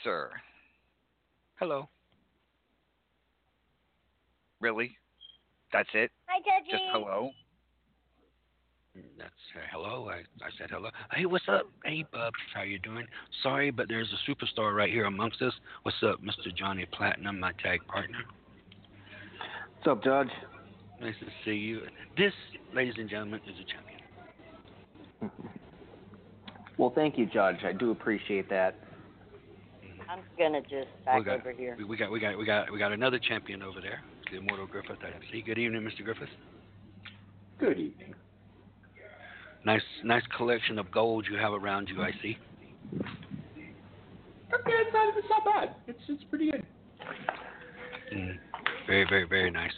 Sir.
Hello.
Really? That's it?
Hi, Judgy.
Just hello?
That's uh, hello. I, I said hello. Hey, what's up? Hey, Bubs, how you doing? Sorry, but there's a superstar right here amongst us. What's up, Mr. Johnny Platinum, my tag partner?
What's up, Judge?
Nice to see you. This, ladies and gentlemen, is a champion.
Well, thank you, Judge. I do appreciate that.
I'm gonna just back
got,
over here.
We, we got, we got, we got, we got another champion over there, the Immortal Griffith. I see. Good evening, Mr. Griffith.
Good evening.
Nice, nice collection of gold you have around you. I see.
Okay, it's not, it's not bad. It's it's pretty good.
Mm, very, very, very nice.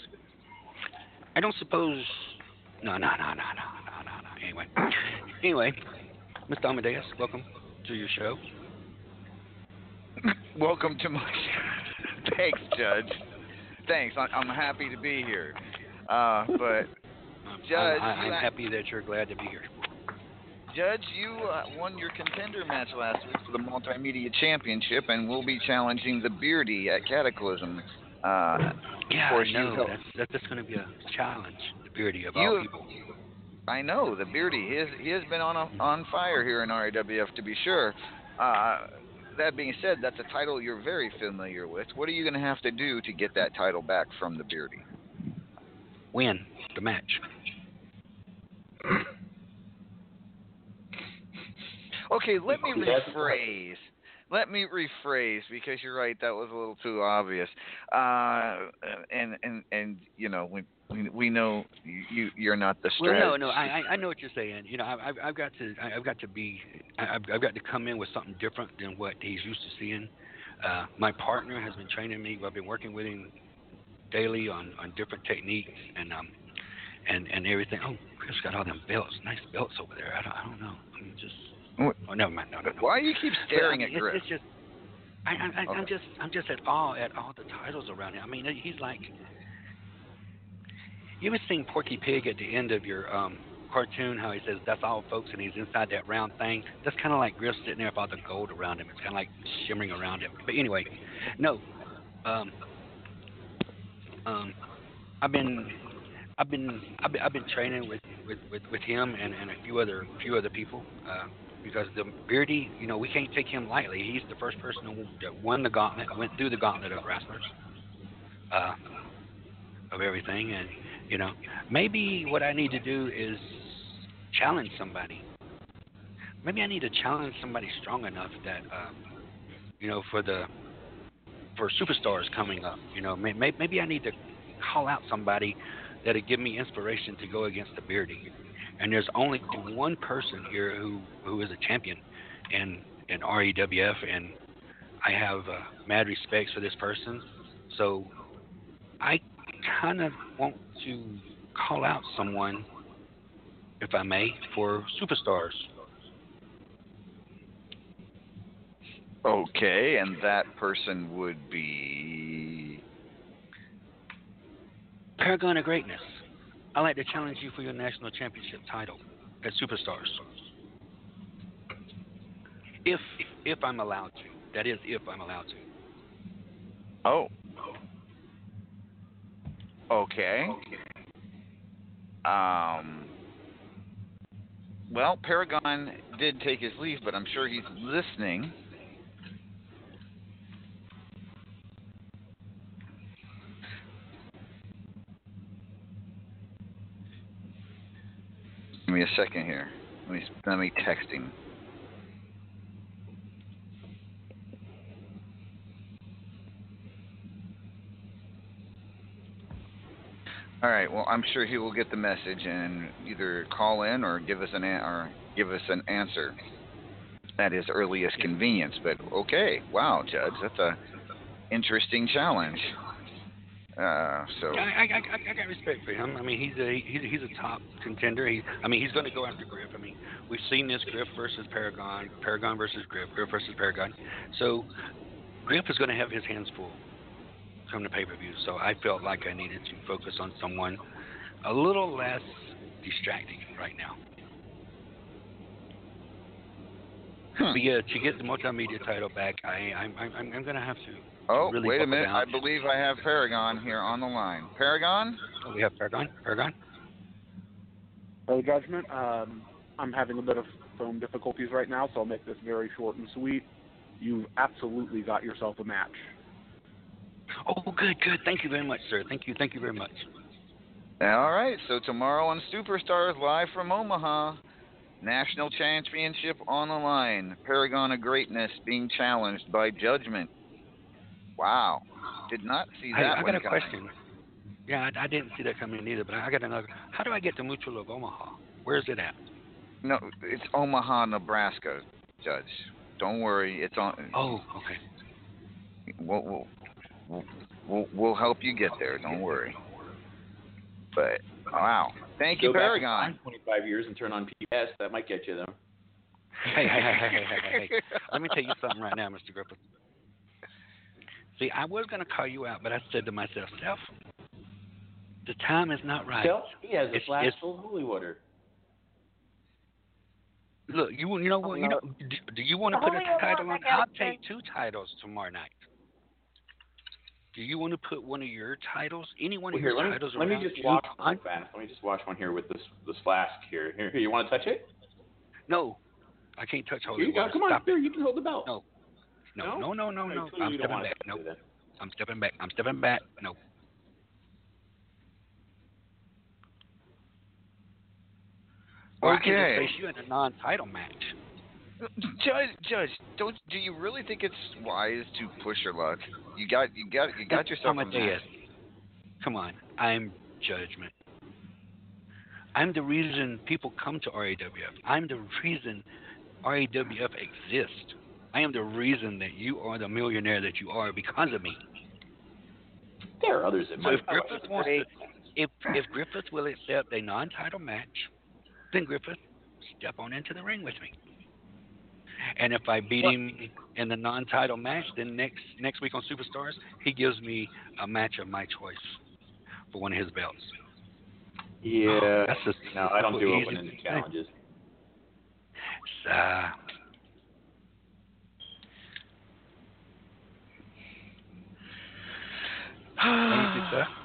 I don't suppose. No, no, no, no, no, no, no, no. Anyway, anyway, Mr. Amadeus, welcome to your show.
Welcome to my Thanks, Judge. Thanks. I- I'm happy to be here. Uh, but Judge,
I, I,
you
I'm
a-
happy that you're glad to be here.
Judge, you uh, won your contender match last week for the Multimedia Championship, and will be challenging the Beardy at Cataclysm. Uh,
Yeah, I know. That's, that's going to be a challenge. The beardy of
You-
all people.
I know the Beardy. He has, he has been on a, on fire here in RAWF to be sure. Uh, that being said, that's a title you're very familiar with. What are you going to have to do to get that title back from the Beardy?
Win the match.
Okay, let me rephrase. Let me rephrase because you're right. That was a little too obvious. Uh, and and and you know we we, we know you you're not the
Well, no, no, I, I I know what you're saying. You know, I've I've, I've got to I- I've got to be I've I've got to come in with something different than what he's used to seeing. Uh, my partner has been training me. I've been working with him daily on on different techniques and um and and everything. Oh, Chris got all them belts, nice belts over there. I don't I don't know. I'm just oh never mind. No, no, no.
Why do you keep
But, I
staring
mean,
at
it's, it's just I, I, I, I'm just I'm just at awe at all the titles around him. I mean, he's like you ever seen Porky Pig at the end of your um, cartoon? How he says, "That's all, folks," and he's inside that round thing. That's kind of like Griff sitting there with all the gold around him. It's kind of like shimmering around him. But anyway, no. Um, um, I've been, I've been, I've been, I've been training with, with, with, with him and, and a few other few other people. Uh, because the Beardy, you know, we can't take him lightly. He's the first person who that won the gauntlet, went through the gauntlet of wrestlers, uh, of everything, and you know, maybe what I need to do is challenge somebody. Maybe I need to challenge somebody strong enough that, uh, you know, for the for superstars coming up. You know, may, may, maybe I need to call out somebody that'll give me inspiration to go against the Beardy. And there's only one person here who who is a champion in in RAWF, and I have uh, mad respects for this person. So I kind of want to call out someone, if I may, for superstars.
Okay, and that person would be.
Paragon of Greatness. I'd like to challenge you for your national championship title at Superstars. If if I'm allowed to. That is if I'm allowed to.
Oh. Okay. Um. Well, Paragon did take his leave, but I'm sure he's listening. Give me a second here. Let me let me text him. All right. Well, I'm sure he will get the message and either call in or give us an an- or give us an answer at his earliest convenience. But okay, wow, Judge, that's a interesting challenge. Uh, so
I, I, I, I got respect for him. I mean, he's a he's, he's a top contender. He, I mean, he's going to go after Griff. I mean, we've seen this Griff versus Paragon, Paragon versus Griff, Griff versus Paragon. So Griff is going to have his hands full from the pay per view. So I felt like I needed to focus on someone a little less distracting right now. But yeah, to get the multimedia title back, I I'm I'm, I'm gonna have to.
Oh,
really
wait a minute. I believe I have Paragon here on the line. Paragon?
Oh, we have Paragon. Paragon.
Oh, Judgment. Um, I'm having a bit of phone difficulties right now, so I'll make this very short and sweet. You've absolutely got yourself a match.
Oh, good, good. Thank you very much, sir. Thank you, thank you very much.
All right. So tomorrow on Superstars, live from Omaha, national championship on the line. Paragon of Greatness being challenged by Judgment. Wow. Did not see that
I
one
got a
coming.
question. Yeah, I, I didn't see that coming either, but I got another. How do I get to Mutual of Omaha? Where's it at?
No, it's Omaha, Nebraska, Judge. Don't worry. It's on.
Oh, okay.
We'll, we'll, we'll, we'll, we'll help you get there. Don't worry. But wow, thank you,
Go back in
Paragon.
time 25 years and turn on PBS. That might get you there.
Hey, hey, hey, hey, hey, hey, hey. Let me tell you something right now, Mr. Griffith. See, I was going to call you out, but I said to myself, Self, the time is not right.
Self, he has a
It's-
flask
it's-
full of holy water.
Look, you you know what? You know, do, do you want to put a title on?
wants
I'll take two titles tomorrow night. Do you want to put one of your titles, any one
Well,
of
here,
your
let me,
titles
let me just watch one fast. Let me just watch one here with this this flask here. Here, here you want to touch it?
No, I can't touch holy
Here you go.
water.
Come on,
Stop
here you can hold the belt.
No. No,
No?
no, no, no, no. I'm stepping back. No,
do that.
I'm stepping back. I'm stepping back. No. Or I can
Okay.
just face you in a non-title match.
Judge, Judge, don't do you really think it's wise to push your luck? You got, you got, you got yourself a
Amadeus.
match.
Come on, I'm judgment. I'm the reason people come to RAWF. I'm the reason RAWF exists. I am the reason that you are the millionaire that you are because of me.
There are others that
So
might.
if Griffith wants to, if if Griffith will accept a non-title match, then Griffith step on into the ring with me. And if I beat him in the non-title match, then next next week on Superstars, he gives me a match of my choice for one of his belts.
Yeah.
That's just
no, I don't do open-ended challenges.
Uh, thank you, sir.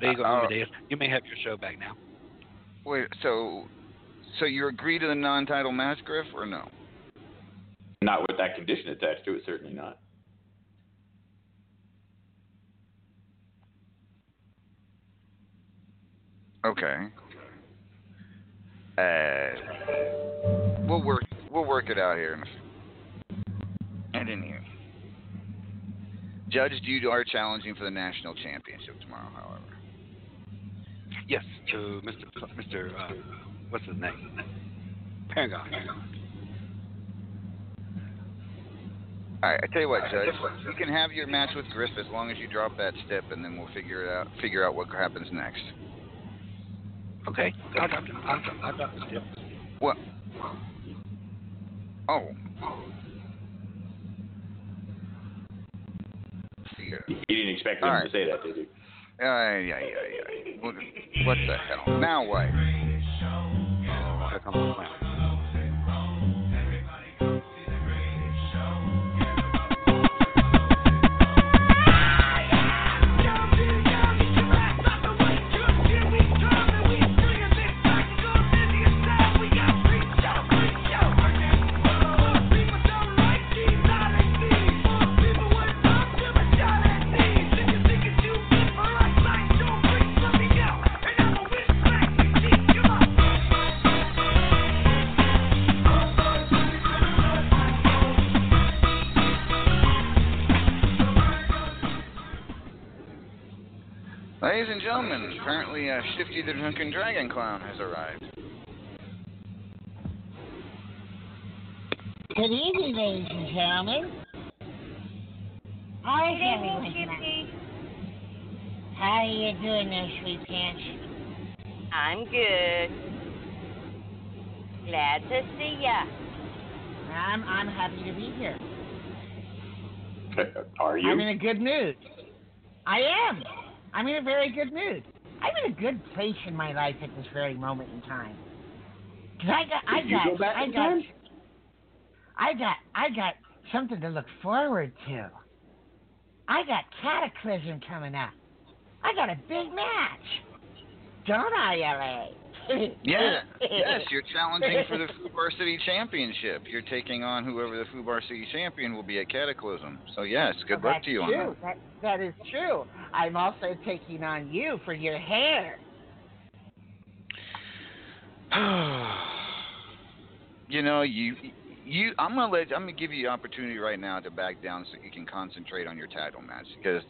There you go,
Uh,
Amadeus. You may have your show back now.
Wait, so, so you agree to the non-title match, Griff, or no?
Not with that condition attached to it, certainly not.
Okay. Uh, we'll work, we'll work it out here. And in here. hear. Judge, you are challenging for the national championship tomorrow, however.
Yes, to Mr. Mr. Uh, what's his name? Paragon.
All right, I tell you what, Judge, you can have your match with Griff as long as you drop that step, and then we'll figure it out. Figure out what happens next.
Okay, I'll drop. I'll drop, I'll drop the step.
What? Oh.
You didn't expect him
All
to say that, did you?
Uh, yeah, yeah, yeah. What, what the hell? Now what? Uh, Shifty the Drunken Dragon Clown has arrived.
Good evening, ladies and gentlemen. Hi,
Good evening, Shifty.
How are you doing there, sweet pants?
I'm good. Glad to see ya.
I'm I'm happy to be here.
Are you?
I'm in a good mood. I am. I'm in a very good mood. I'm in a good place in my life at this very moment in time. 'Cause I got I got
go
I got
time?
I got I got something to look forward to. I got Cataclysm coming up. I got a big match. Don't I, LA?
Yeah, yes, you're challenging for the Fubar City Championship. You're taking on whoever the Fubar City champion will be at Cataclysm. So yes, good
Well,
luck to you
that's
on
true. That, that is true. I'm also taking on you for your hair.
you know, you you I'm gonna let I'm gonna give you the opportunity right now to back down so you can concentrate on your title match because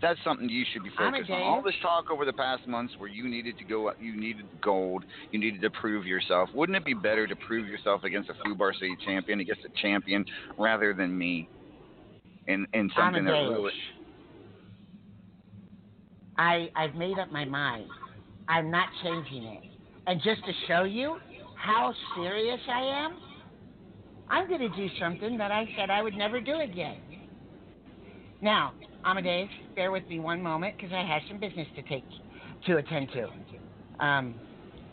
that's something you should be focused on. All this talk over the past months where you needed to go, you needed gold, you needed to prove yourself. Wouldn't it be better to prove yourself against a Fubar City champion, against a champion, rather than me? In in something that really.
I I've made up my mind. I'm not changing it. And just to show you how serious I am, I'm going to do something that I said I would never do again. Now, Amadeus, bear with me one moment because I have some business to take to attend to. Um,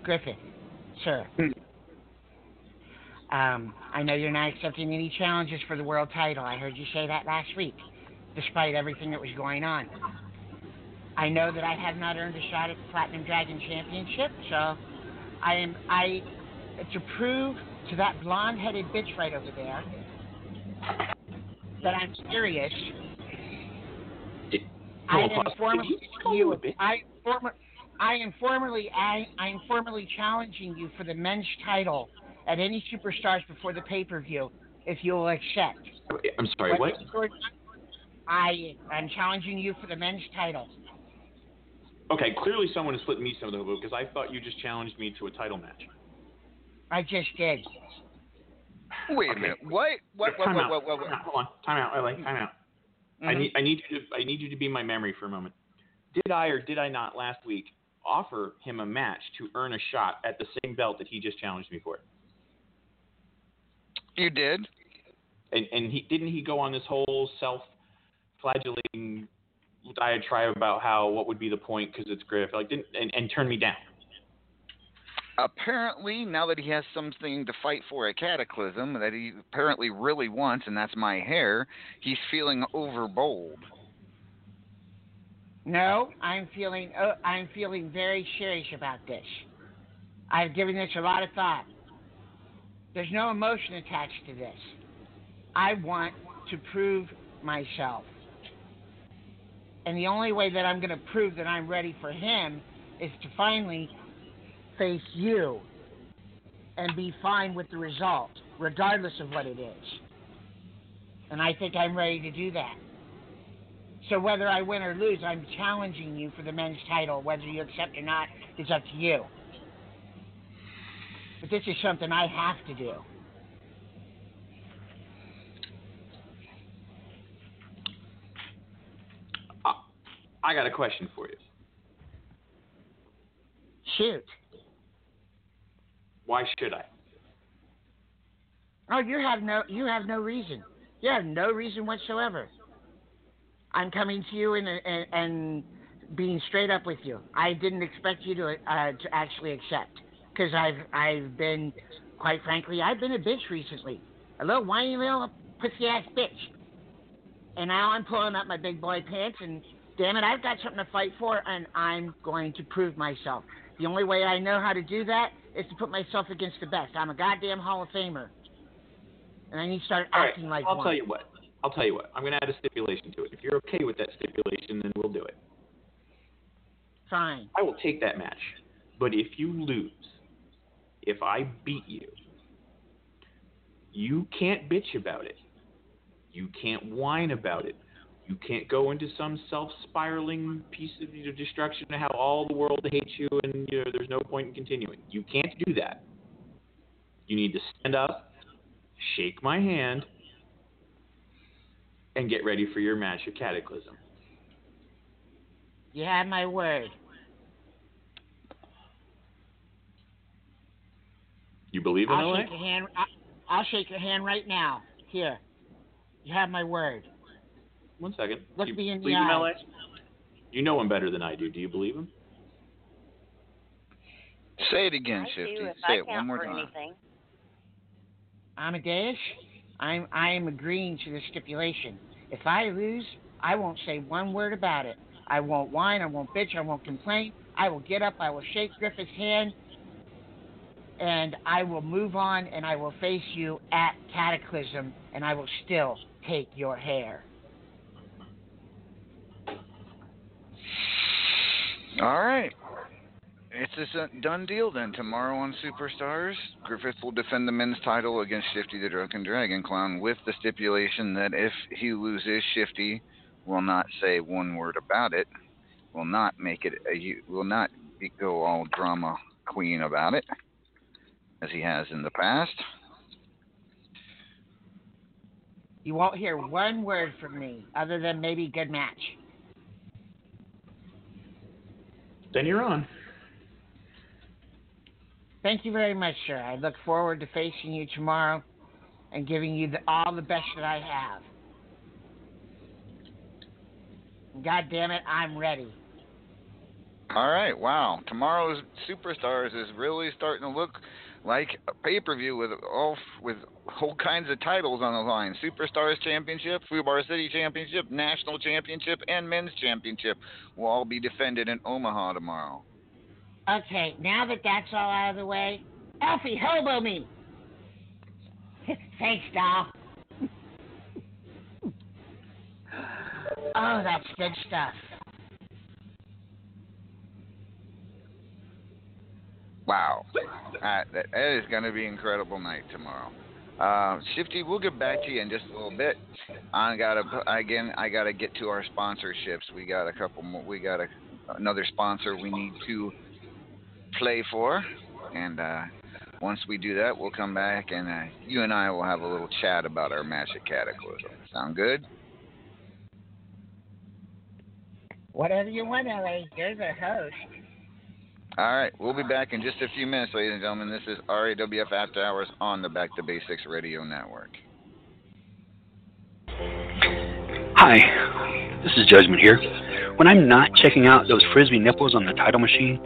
Griffith, sir. Um, I know you're not accepting any challenges for the world title. I heard you say that last week, despite everything that was going on. I know that I have not earned a shot at the Platinum Dragon Championship, so I am I to prove to that blonde-headed bitch right over there that I'm serious. I
Hold
am formally
you call
you.
her a bitch?
I former, I am formally I I am formally challenging you for the men's title at any superstars before the pay-per-view if you will accept.
I'm sorry, what?
I am challenging you for the men's title.
Okay, clearly someone has split me some of the hoop because I thought you just challenged me to a title match.
I just did.
Wait a minute. What? What? What?
Time
What?
out.
What? What? what?
Time out. Hold on. Time out. LA. Time out. I
Mhm.
need I need you to I need you to be my memory for a moment. Did I or did I not last week offer him a match to earn a shot at the same belt that he just challenged me for?
You did.
And and he didn't he go on this whole self-flagellating diatribe about how what would be the point because it's Griff like didn't and, and turn me down.
Apparently, now that he has something to fight for a Cataclysm that he apparently really wants, and that's my hair, he's feeling overbold.
No, I'm feeling uh, I'm feeling very serious about this. I've given this a lot of thought. There's no emotion attached to this. I want to prove myself. And the only way that I'm going to prove that I'm ready for him is to finally face you and be fine with the result, regardless of what it is. And I think I'm ready to do that. So whether I win or lose, I'm challenging you for the men's title. Whether you accept or not is up to you. But this is something I have to do.
I got a question for you.
Shoot.
Why should I?
Oh, you have no you have no reason. You have no reason whatsoever. I'm coming to you and and, being straight up with you. I didn't expect you to uh, to actually accept because I've I've been quite frankly I've been a bitch recently, a little whiny little pussy ass bitch. And now I'm pulling up my big boy pants and damn it, I've got something to fight for and I'm going to prove myself. The only way I know how to do that is to put myself against the best. I'm a goddamn Hall of Famer. And I need to start
All right,
acting like
I'll
one.
tell you what. I'll tell you what. I'm going to add a stipulation to it. If you're okay with that stipulation, then we'll do it.
Fine.
I will take that match. But if you lose, if I beat you, you can't bitch about it. You can't whine about it. You can't go into some self-spiraling piece of you know, destruction of how all the world hates you and you know, there's no point in continuing. You can't do that. You need to stand up, shake my hand, and get ready for your match at Cataclysm.
You have my word.
You believe in
I'll
LA?
shake your hand. I- I'll shake your hand right now. Here. You have my word.
One second.
Look
you
me in the
believe in LA? You know him better than I do. Do you believe him?
Say it again,
I do
Shifty.
if
Say
I
it one
count
more
for
time.
anything.
Amadeus, I'm I am agreeing to the stipulation. If I lose, I won't say one word about it. I won't whine, I won't bitch, I won't complain. I will get up, I will shake Griffith's hand, and I will move on and I will face you at Cataclysm and I will still take your hair.
All right. It's a uh, done deal then. Tomorrow on Superstars, Griffith will defend the men's title against Shifty the Drunken Dragon Clown with the stipulation that if he loses, Shifty will not say one word about it, will not make it, a, will not go all drama queen about it, as he has in the past.
You won't hear one word from me other than maybe good match.
Then you're on.
Thank you very much, sir. I look forward to facing you tomorrow and giving you the, all the best that I have. God damn it, I'm ready.
All right, wow. Tomorrow's Superstars is really starting to look like a pay-per-view with all with whole kinds of titles on the line: Superstars Championship, Fubar City Championship, National Championship, and Men's Championship will all be defended in Omaha tomorrow.
Okay, now that that's all out of the way, Alfie, hobo me. Thanks, doll. oh, that's good stuff.
Wow, uh, that, that is going to be incredible night tomorrow. Uh, Shifty, we'll get back to you in just a little bit. I gotta again. I gotta get to our sponsorships. We got a couple more. We got a, another sponsor we need to play for, and uh, once we do that, we'll come back and uh, you and I will have a little chat about our at Cataclysm. Sound good?
Whatever you want, LA. You're the host.
All right, we'll be back in just a few minutes, ladies and gentlemen. This is RAWF After Hours on the Back to Basics Radio Network.
Hi, this is Judgment here. When I'm not checking out those frisbee nipples on the title machine,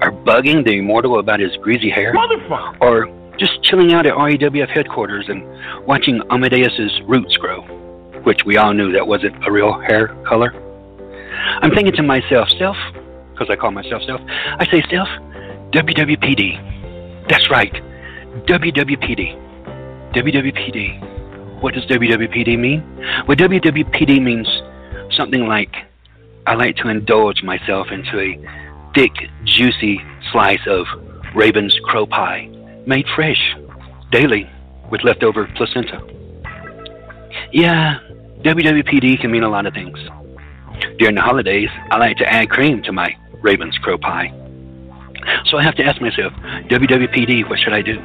or bugging the immortal about his greasy hair, or just chilling out at RAWF headquarters and watching Amadeus's roots grow, which we all knew that wasn't a real hair color, I'm thinking to myself, self, because I call myself self, I say self, WWPD. That's right, WWPD. WWPD. What does WWPD mean? Well, WWPD means something like I like to indulge myself into a thick, juicy slice of Raven's crow pie, made fresh, daily, with leftover placenta. Yeah, WWPD can mean a lot of things. During the holidays, I like to add cream to my Raven's crow pie. So I have to ask myself, WWPD, what should I do?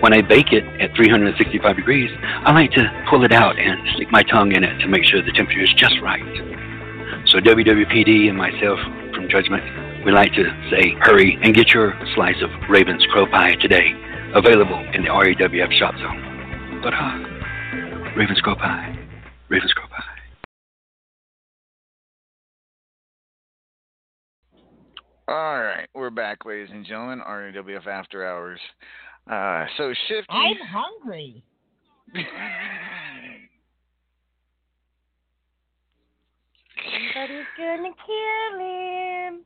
When I bake it at 365 degrees, I like to pull it out and stick my tongue in it to make sure the temperature is just right. So WWPD and myself from Judgment, we like to say, hurry and get your slice of Raven's Crow Pie today, available in the RAWF shop zone. But uh, Raven's Crow Pie, Raven's Crow Pie.
All right, we're back, ladies and gentlemen. RAWF After Hours. Uh, so Shifty.
I'm hungry.
Somebody's gonna kill him.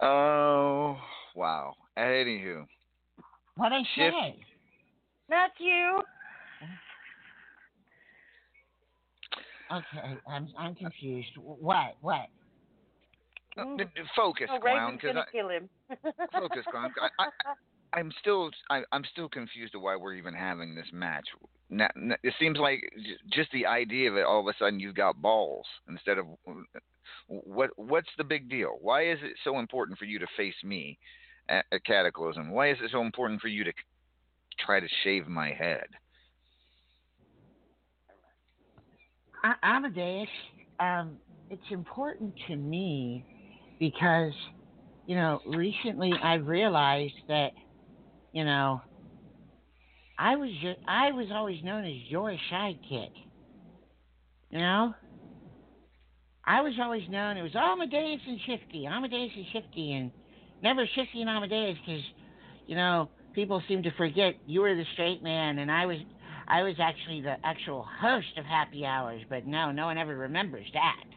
Oh, wow. Anywho.
What I
Shift-
say?
Not you.
Okay, I'm I'm confused. What? What?
D- d- focus,
Oh,
clown,
Raven's
because
gonna
I,
kill him.
focus, clown. I, I, I'm still, I, I'm still confused of why we're even having this match. Na na it seems like j- just the idea of it. All of a sudden, you've got balls instead of what? What's the big deal? Why is it so important for you to face me at, at Cataclysm? Why is it so important for you to try to shave my head?
I'm A- Amadeus, um, it's important to me because, you know, recently I've realized that, you know, I was just, I was always known as your sidekick. You know, I was always known it was oh, Amadeus and Shifty, Amadeus and Shifty, and never Shifty and Amadeus because, you know, people seem to forget you were the straight man, and I was I was actually the actual host of Happy Hours. But no, no one ever remembers that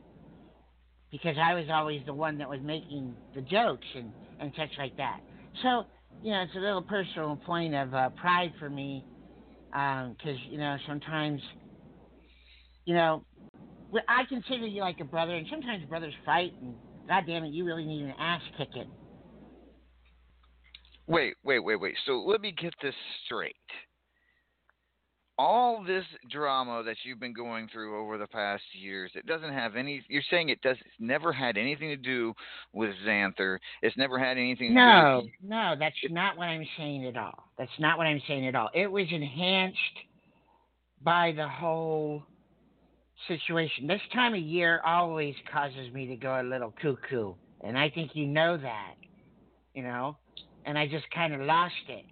because I was always the one that was making the jokes and and such like that. So you know, it's a little personal point of uh, pride for me because you know sometimes you know I consider you like a brother, and sometimes brothers fight, and God damn it, you really need an ass kicking.
Wait, wait, wait, wait. So let me get this straight. All this drama that you've been going through over the past years, it doesn't have any. You're saying it does. It's never had anything to do with Xanther. It's never had anything.
No,
to do with
no, that's not what I'm saying at all. That's not what I'm saying at all. It was enhanced by the whole situation. This time of year always causes me to go a little cuckoo, and I think you know that, you know. And I just kind of lost it,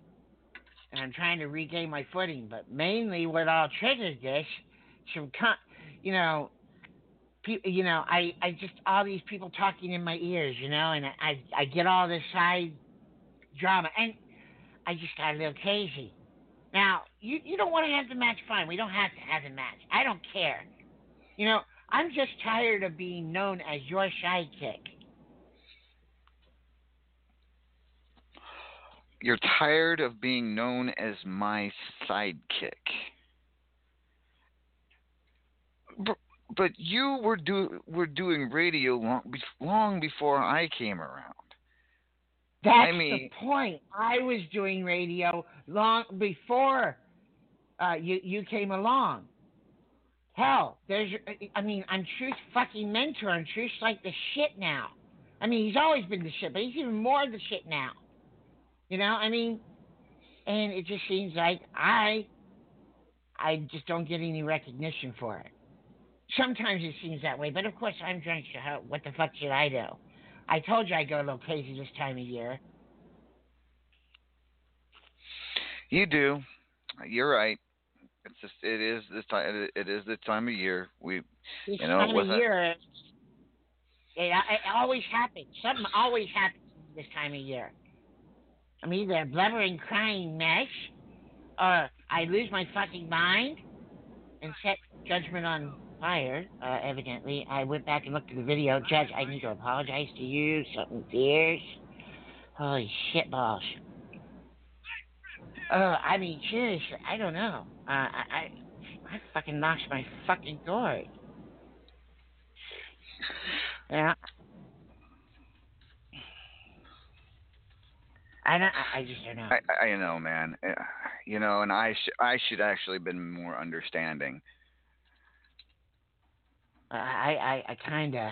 and I'm trying to regain my footing. But mainly, what all triggered this, some, you know, pe- you know, I, I just all these people talking in my ears, you know, and I, I get all this side drama, and I just got a little crazy. Now, you, you don't want to have the match, fine. We don't have to have the match. I don't care. You know, I'm just tired of being known as your sidekick.
You're tired of being known as my sidekick. But, but you were do were doing radio long, long before I came around.
That's
I mean-
the point. I was doing radio long before uh, you you came along. Hell, there's I mean I'm Truth's fucking mentor, and Truth's like the shit now. I mean he's always been the shit, but he's even more the shit now. You know, I mean, and it just seems like I I just don't get any recognition for it. Sometimes it seems that way, but of course I'm drunk. So how, what the fuck should I do? I told you I go a little crazy this time of year.
You do. You're right. It's just it is this time. It is this time of year. We,
This
you know,
time of year, it, it always happens. Something always happens this time of year. I'm either a blubbering, crying mess, or I lose my fucking mind and set judgment on fire. Uh, evidently, I went back and looked at the video. Judge, I need to apologize to you. Something fierce. Holy shit balls. Uh, I mean, seriously, I don't know. Uh, I, I, I fucking lost my fucking gourd. Yeah. I don't. I just don't know.
I, I know, man. Uh, You know, and I sh- I should actually been more understanding.
I I I kind of.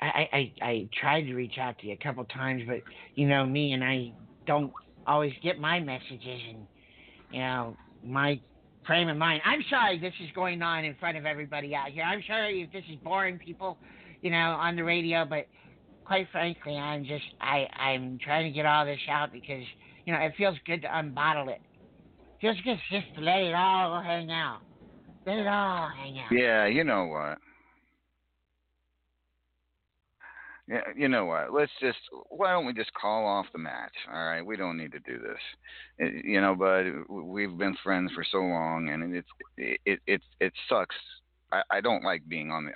I, I I tried to reach out to you a couple times, but you know me, and I don't always get my messages, and you know my frame of mind. I'm sorry this is going on in front of everybody out here. I'm sorry if this is boring people, you know, on the radio, but quite frankly, I'm just I I'm trying to get all this out because you know it feels good to unbottle it. Good just to let it all hang out. Let it all hang out.
Yeah, you know what? Yeah, you know what? Let's just why don't we just call off the match? All right, we don't need to do this. It, you know, but we've been friends for so long, and it's it it it, it sucks. I, I don't like being on the.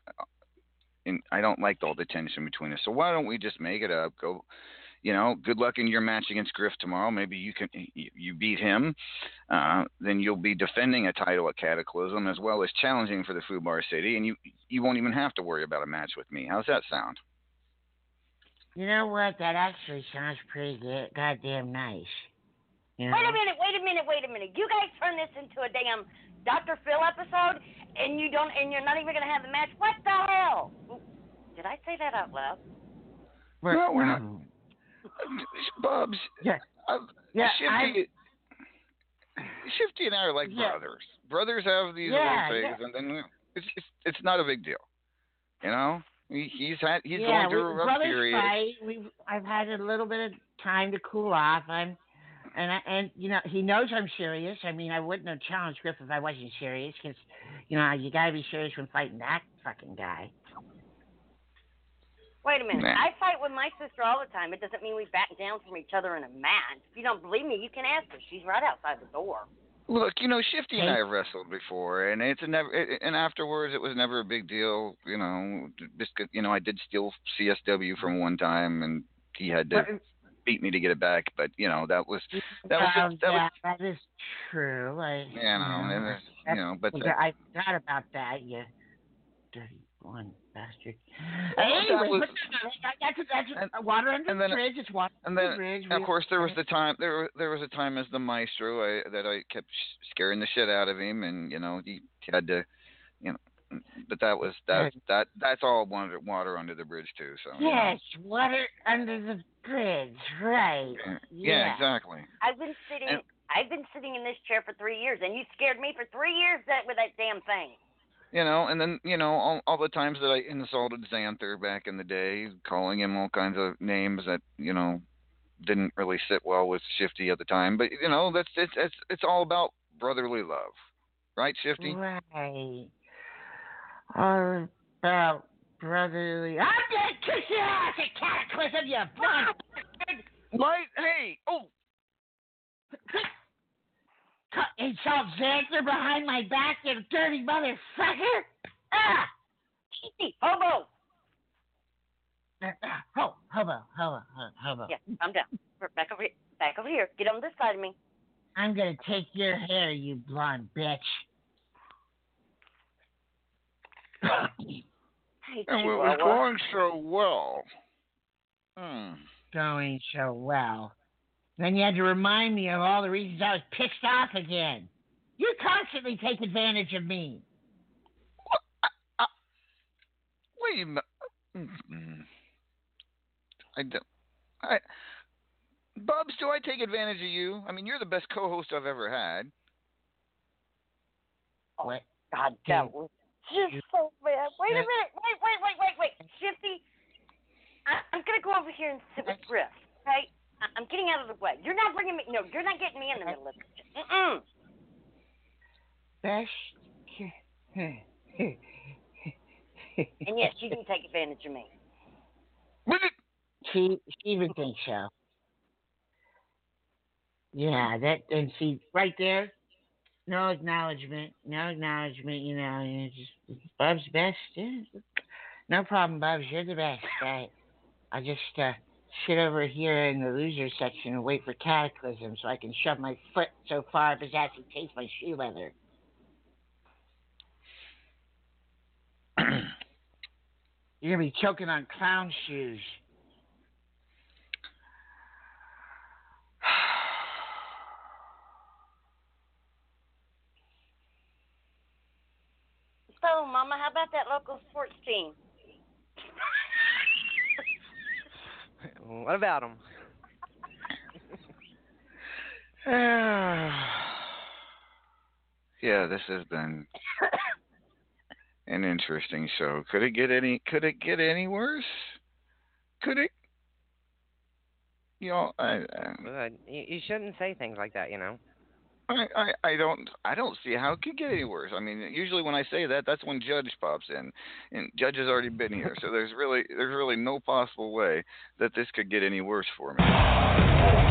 And I don't like all the tension between us. So why don't we just make it up? Go, you know. Good luck in your match against Griff tomorrow. Maybe you can you, beat him. Uh, then you'll be defending a title at Cataclysm as well as challenging for the Fubar City, and you you won't even have to worry about a match with me. How's that sound?
You know what? That actually sounds pretty good. Goddamn nice. You know?
Wait a minute, wait a minute, wait a minute. You guys turn this into a damn Dr. Phil episode, and you don't, and you're not even gonna have the match. What the hell? Did I say that out loud?
no, we're not. Bubs.
Yeah.
Uh,
Yeah,
Shifty, Shifty and I are like
Yeah.
brothers. Brothers have these
Yeah,
little things, and then it's, it's it's not a big deal. You know, he, he's had he's
yeah,
going through
we,
a rough
brothers
period.
fight. We've I've had a little bit of time to cool off. I'm, and I, and you know he knows I'm serious. I mean, I wouldn't have challenged Griff if I wasn't serious, because you know you gotta be serious when fighting that fucking guy.
Wait a minute.
Nah.
I fight with my sister all the time. It doesn't mean we back down from each other in a match. If you don't believe me, you can ask her. She's right outside the door.
Look, you know, Shifty and I have wrestled before, and it's a never. It, and afterwards, it was never a big deal. You know, just 'cause, you know, I did steal CSW from one time, and he had to beat me to get it back. But you know, that was that was
Well,
just, that
yeah,
was
that is true. I,
you know, and it's, you know, but uh,
I forgot about that. You dirty one bastard.
That
anyway,
was-
but no, no, that's that's that's water under
and
the
then-
bridge. It's water
And then,
the bridge.
of course, there was the time there there was a time as the maestro I, that I kept scaring the shit out of him, and you know he had to, know, but that was that that that's all water water under the bridge too. So you know.
Yes, water under the bridge. Right.
Uh, yeah,
Yeah.
exactly.
I've been sitting.
And-
I've been sitting in this chair for three years, and you scared me for three years that with that damn thing.
You know, and then you know all all the times that I insulted Xanther back in the day, calling him all kinds of names that you know didn't really sit well with Shifty at the time. But you know that's it's it's it's all about brotherly love, right, Shifty?
Right. All about brotherly. I'm gonna kiss your ass at Cataclysm, you bastard!
Light, hey, oh.
Insult Xanther behind my back, you dirty motherfucker! Ah!
Hobo.
Uh, uh, ho, hobo, hobo, hobo.
Yeah, I'm down. Back over here. Back over here. Get on this side of me.
I'm gonna take your hair, you blonde bitch.
Hey,
And it was
Chihuahua.
going so well. Hmm.
Going so well. Then you had to remind me of all the reasons I was pissed off again. You constantly take advantage of me.
Wait a minute. I don't. I. Bubs, do I take advantage of you? I mean, you're the best co-host I've ever had.
What?
God, that was just so bad. Wait a minute. Wait, wait, wait, wait, wait. Shifty, I, I'm gonna go over here and sit with Griff. Okay? I, I'm getting out of the way. You're not bringing me. No, you're not getting me in the middle of this. Mm-mm.
Best.
And yes, you can take advantage of me.
She, she even thinks so. Yeah, that and see right there, no acknowledgement, no acknowledgement. You know, you just Bub's best. Yeah. No problem, Bubs. You're the best. I, I just uh, sit over here in the loser section and wait for Cataclysm so I can shove my foot so far up his ass he tastes my shoe leather. You're gonna be choking on clown shoes.
So, Mama, how about that local sports team?
What about them?
yeah, this has been an interesting show. Could it get any? Could it get any worse? Could it? You know, I, I,
You, you shouldn't say things like that, you know.
I, I, I don't, I don't see how it could get any worse. I mean, usually when I say that, that's when Judge pops in, and Judge has already been here, so there's really, there's really no possible way that this could get any worse for me.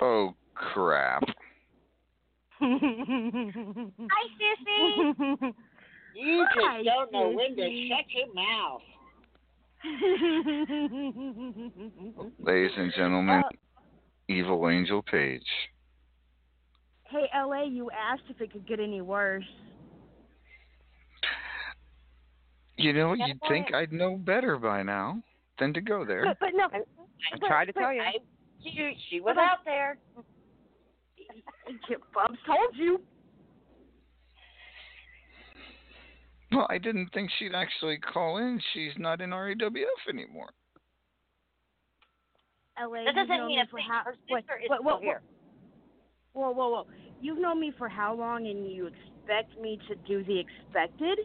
Oh crap!
Hi, Sissy.
You just
Hi,
don't know when to shut your mouth.
Ladies and gentlemen, oh. Evil Angel Page.
Hey, LA, you asked if it could get any worse.
You know, you'd think I'd know better by now than to go there.
But, but no.
I
but-
tried to
but
tell you.
I-
She, she was out there.
Bubs told you.
Well, I didn't think she'd actually call in. She's not in RAWF anymore.
LA,
That doesn't mean
me
a
for
thing.
how,
Her
what,
sister is
what,
still
what,
here.
Whoa, whoa, whoa. You've known me for how long and you expect me to do the expected?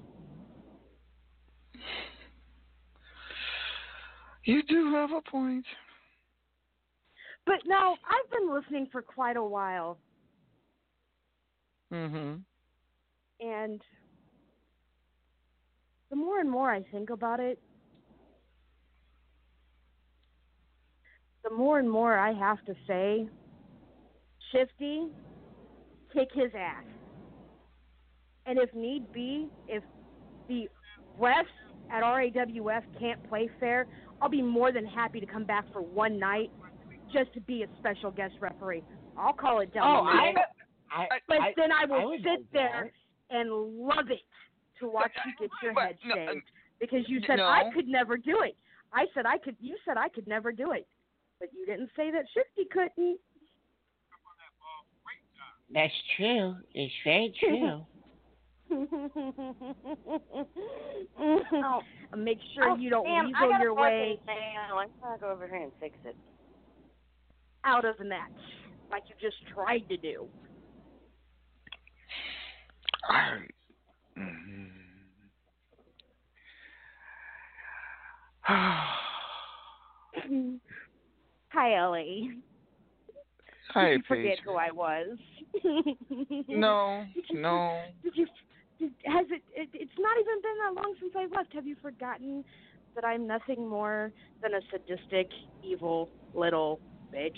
You do have a point.
But no, I've been listening for quite a while
Mm-hmm.
and the more and more I think about it, the more and more I have to say, Shifty, kick his ass. And if need be, if the refs at RAWF can't play fair, I'll be more than happy to come back for one night just to be a special guest referee. I'll call it down.
Oh,
the
I,
middle.
I,
but
I,
then I
I
will
would
sit
like
there and love it to watch uh, you get your head
no, uh,
shaved because you said
no.
I could never do it. I said I could. You said I could never do it, but you didn't say that Shifty couldn't.
That's true. It's very true. Oh.
Make sure
Oh,
you don't
damn, I
weasel
got a
your
fucking
way
thing. I'm gonna go over here and fix it.
Out of the match like you just tried to do.
I, mm-hmm.
Hi, Ellie.
Hi,
Did you forget
Paige.
who I was?
No, no.
Did you? Did, has it, it? It's not even been that long since I left. Have you forgotten that I'm nothing more than a sadistic, evil little bitch?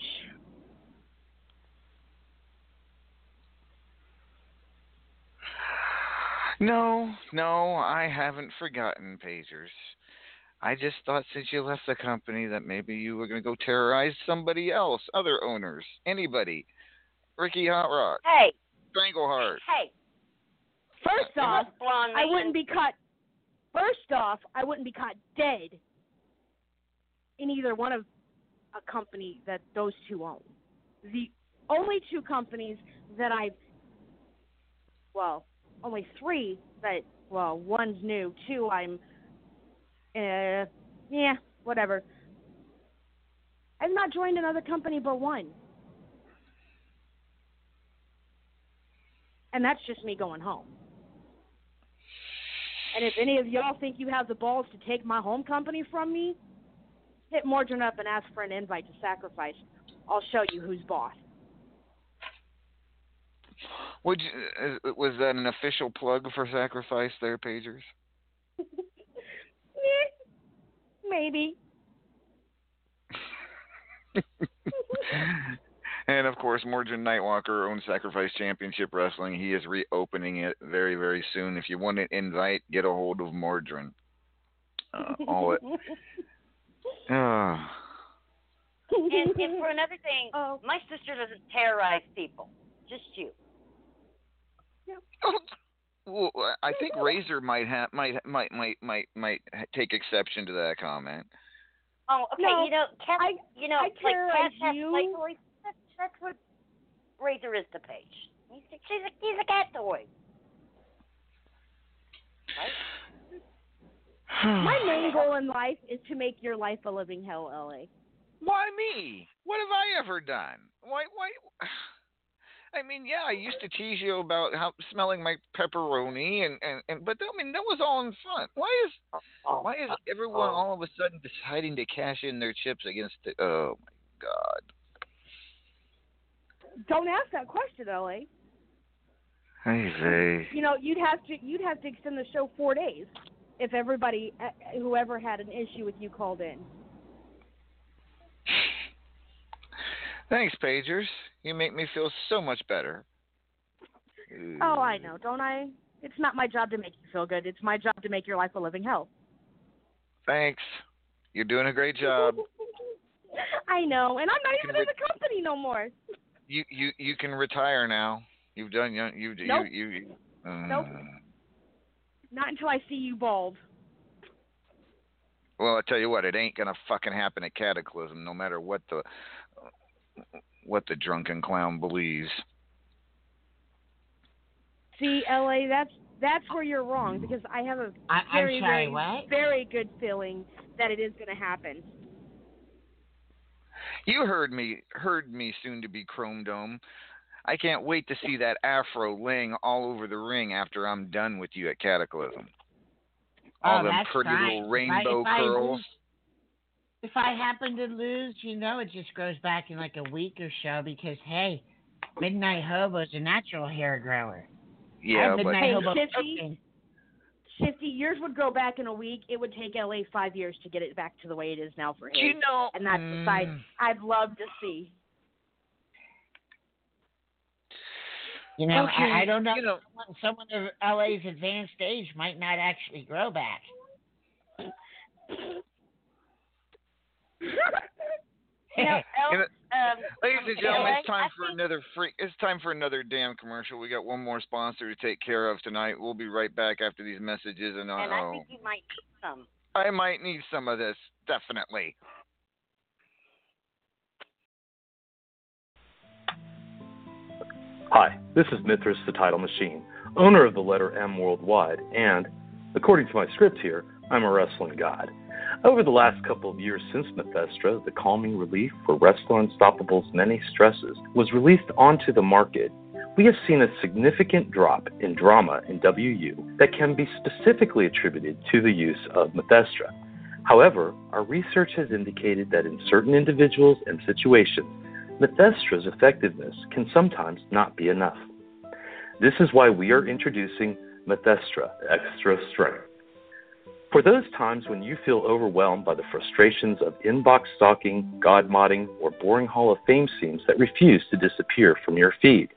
No, no, I haven't forgotten Pagers. I just thought since you left the company that maybe you were going to go terrorize somebody else, other owners, anybody. Ricky Hot Rock,
Hey,
Strangleheart.
hey.
First off, I wouldn't be caught. First off, I wouldn't be caught dead in either one of a company that those two own. The only two companies that I've, well, only three that, well, one's new, two I'm, uh, yeah, whatever. I've not joined another company but one. And that's just me going home. And if any of y'all think you have the balls to take my home company from me, hit Mordrin up and ask for an invite to sacrifice. I'll show you who's boss.
Would you, uh, was that an official plug for Sacrifice there, Pagers?
Eh, Maybe.
and of course, Morgan Nightwalker owns Sacrifice Championship Wrestling. He is reopening it very, very soon. If you want an invite, get a hold of Mordrin. Uh, all it. Uh,
and, and for another thing,
Oh.
my sister doesn't terrorize people. Just you.
well, I think Razor might have might might might might might take exception to that comment.
Oh, okay.
No,
you know, cat,
I-
you know,
I
like
terrorize
cats have
you.
play toys. That's, that's what Razor is to Paige. He's, she's a, he's a cat toy.
My main goal in life is to make your life a living hell, LA.
Why me? What have I ever done? Why why? I mean, yeah, I used to tease you about how smelling my pepperoni, and and, and but that, I mean that was all in fun. Why is why is everyone all of a sudden deciding to cash in their chips against the? Oh my God!
Don't ask that question, LA.
Hey, Vay.
You know, you'd have to you'd have to extend the show four days if everybody, uh, whoever had an issue with you, called in.
Thanks, Pagers. You make me feel so much better.
Oh, I know, don't I? It's not my job to make you feel good. It's my job to make your life a living hell.
Thanks. You're doing a great job.
I know, and I'm not
Can
even in the company no more.
You you you can retire now. You've done you you
Nope.
you, you, you uh,
Nope. Not until I see you bald.
Well, I tell you what, it ain't gonna fucking happen at Cataclysm, no matter what the what the drunken clown believes.
See, LA, that's That's where you're wrong because I have a
I- I'm
very,
sorry,
very,
what?
very good feeling that it is going to happen.
You heard me, heard me soon to be Chrome Dome. I can't wait to see that afro laying all over the ring after I'm done with you at Cataclysm. All
oh,
them
that's
pretty
fine.
little
If I-
rainbow
if I
curls.
lose- if I happen to lose, you know, it just grows back in like a week or so because hey, Midnight Hobo's a natural hair grower.
Yeah,
I'm
but
Hey,
Hobo
Shifty,
cooking.
Shifty, yours would grow back in a week. It would take LA five years to get it back to the way it is now for him.
You know-
and that's the side
Mm.
I'd love to see.
You know,
Okay,
I, I don't know.
you know-
someone, someone of LA's advanced age might not actually grow back.
You know, El- um,
Ladies and gentlemen, it's time for another free. It's time for another damn commercial. We got one more sponsor to take care of tonight. We'll be right back after these messages, and, uh,
And I think you might need some.
I might need some of this definitely.
Hi, this is Mithras the Title Machine, owner of the letter M Worldwide, and, according to my script here, I'm a wrestling god. Over the last couple of years since Methestra, the calming relief for Wrestler Unstoppable's many stresses was released onto the market, we have seen a significant drop in drama in WU that can be specifically attributed to the use of Methestra. However, our research has indicated that in certain individuals and situations, Methestra's effectiveness can sometimes not be enough. This is why we are introducing Methestra Extra Strength. For those times when you feel overwhelmed by the frustrations of inbox stalking, god modding, or boring Hall of Fame scenes that refuse to disappear from your feed,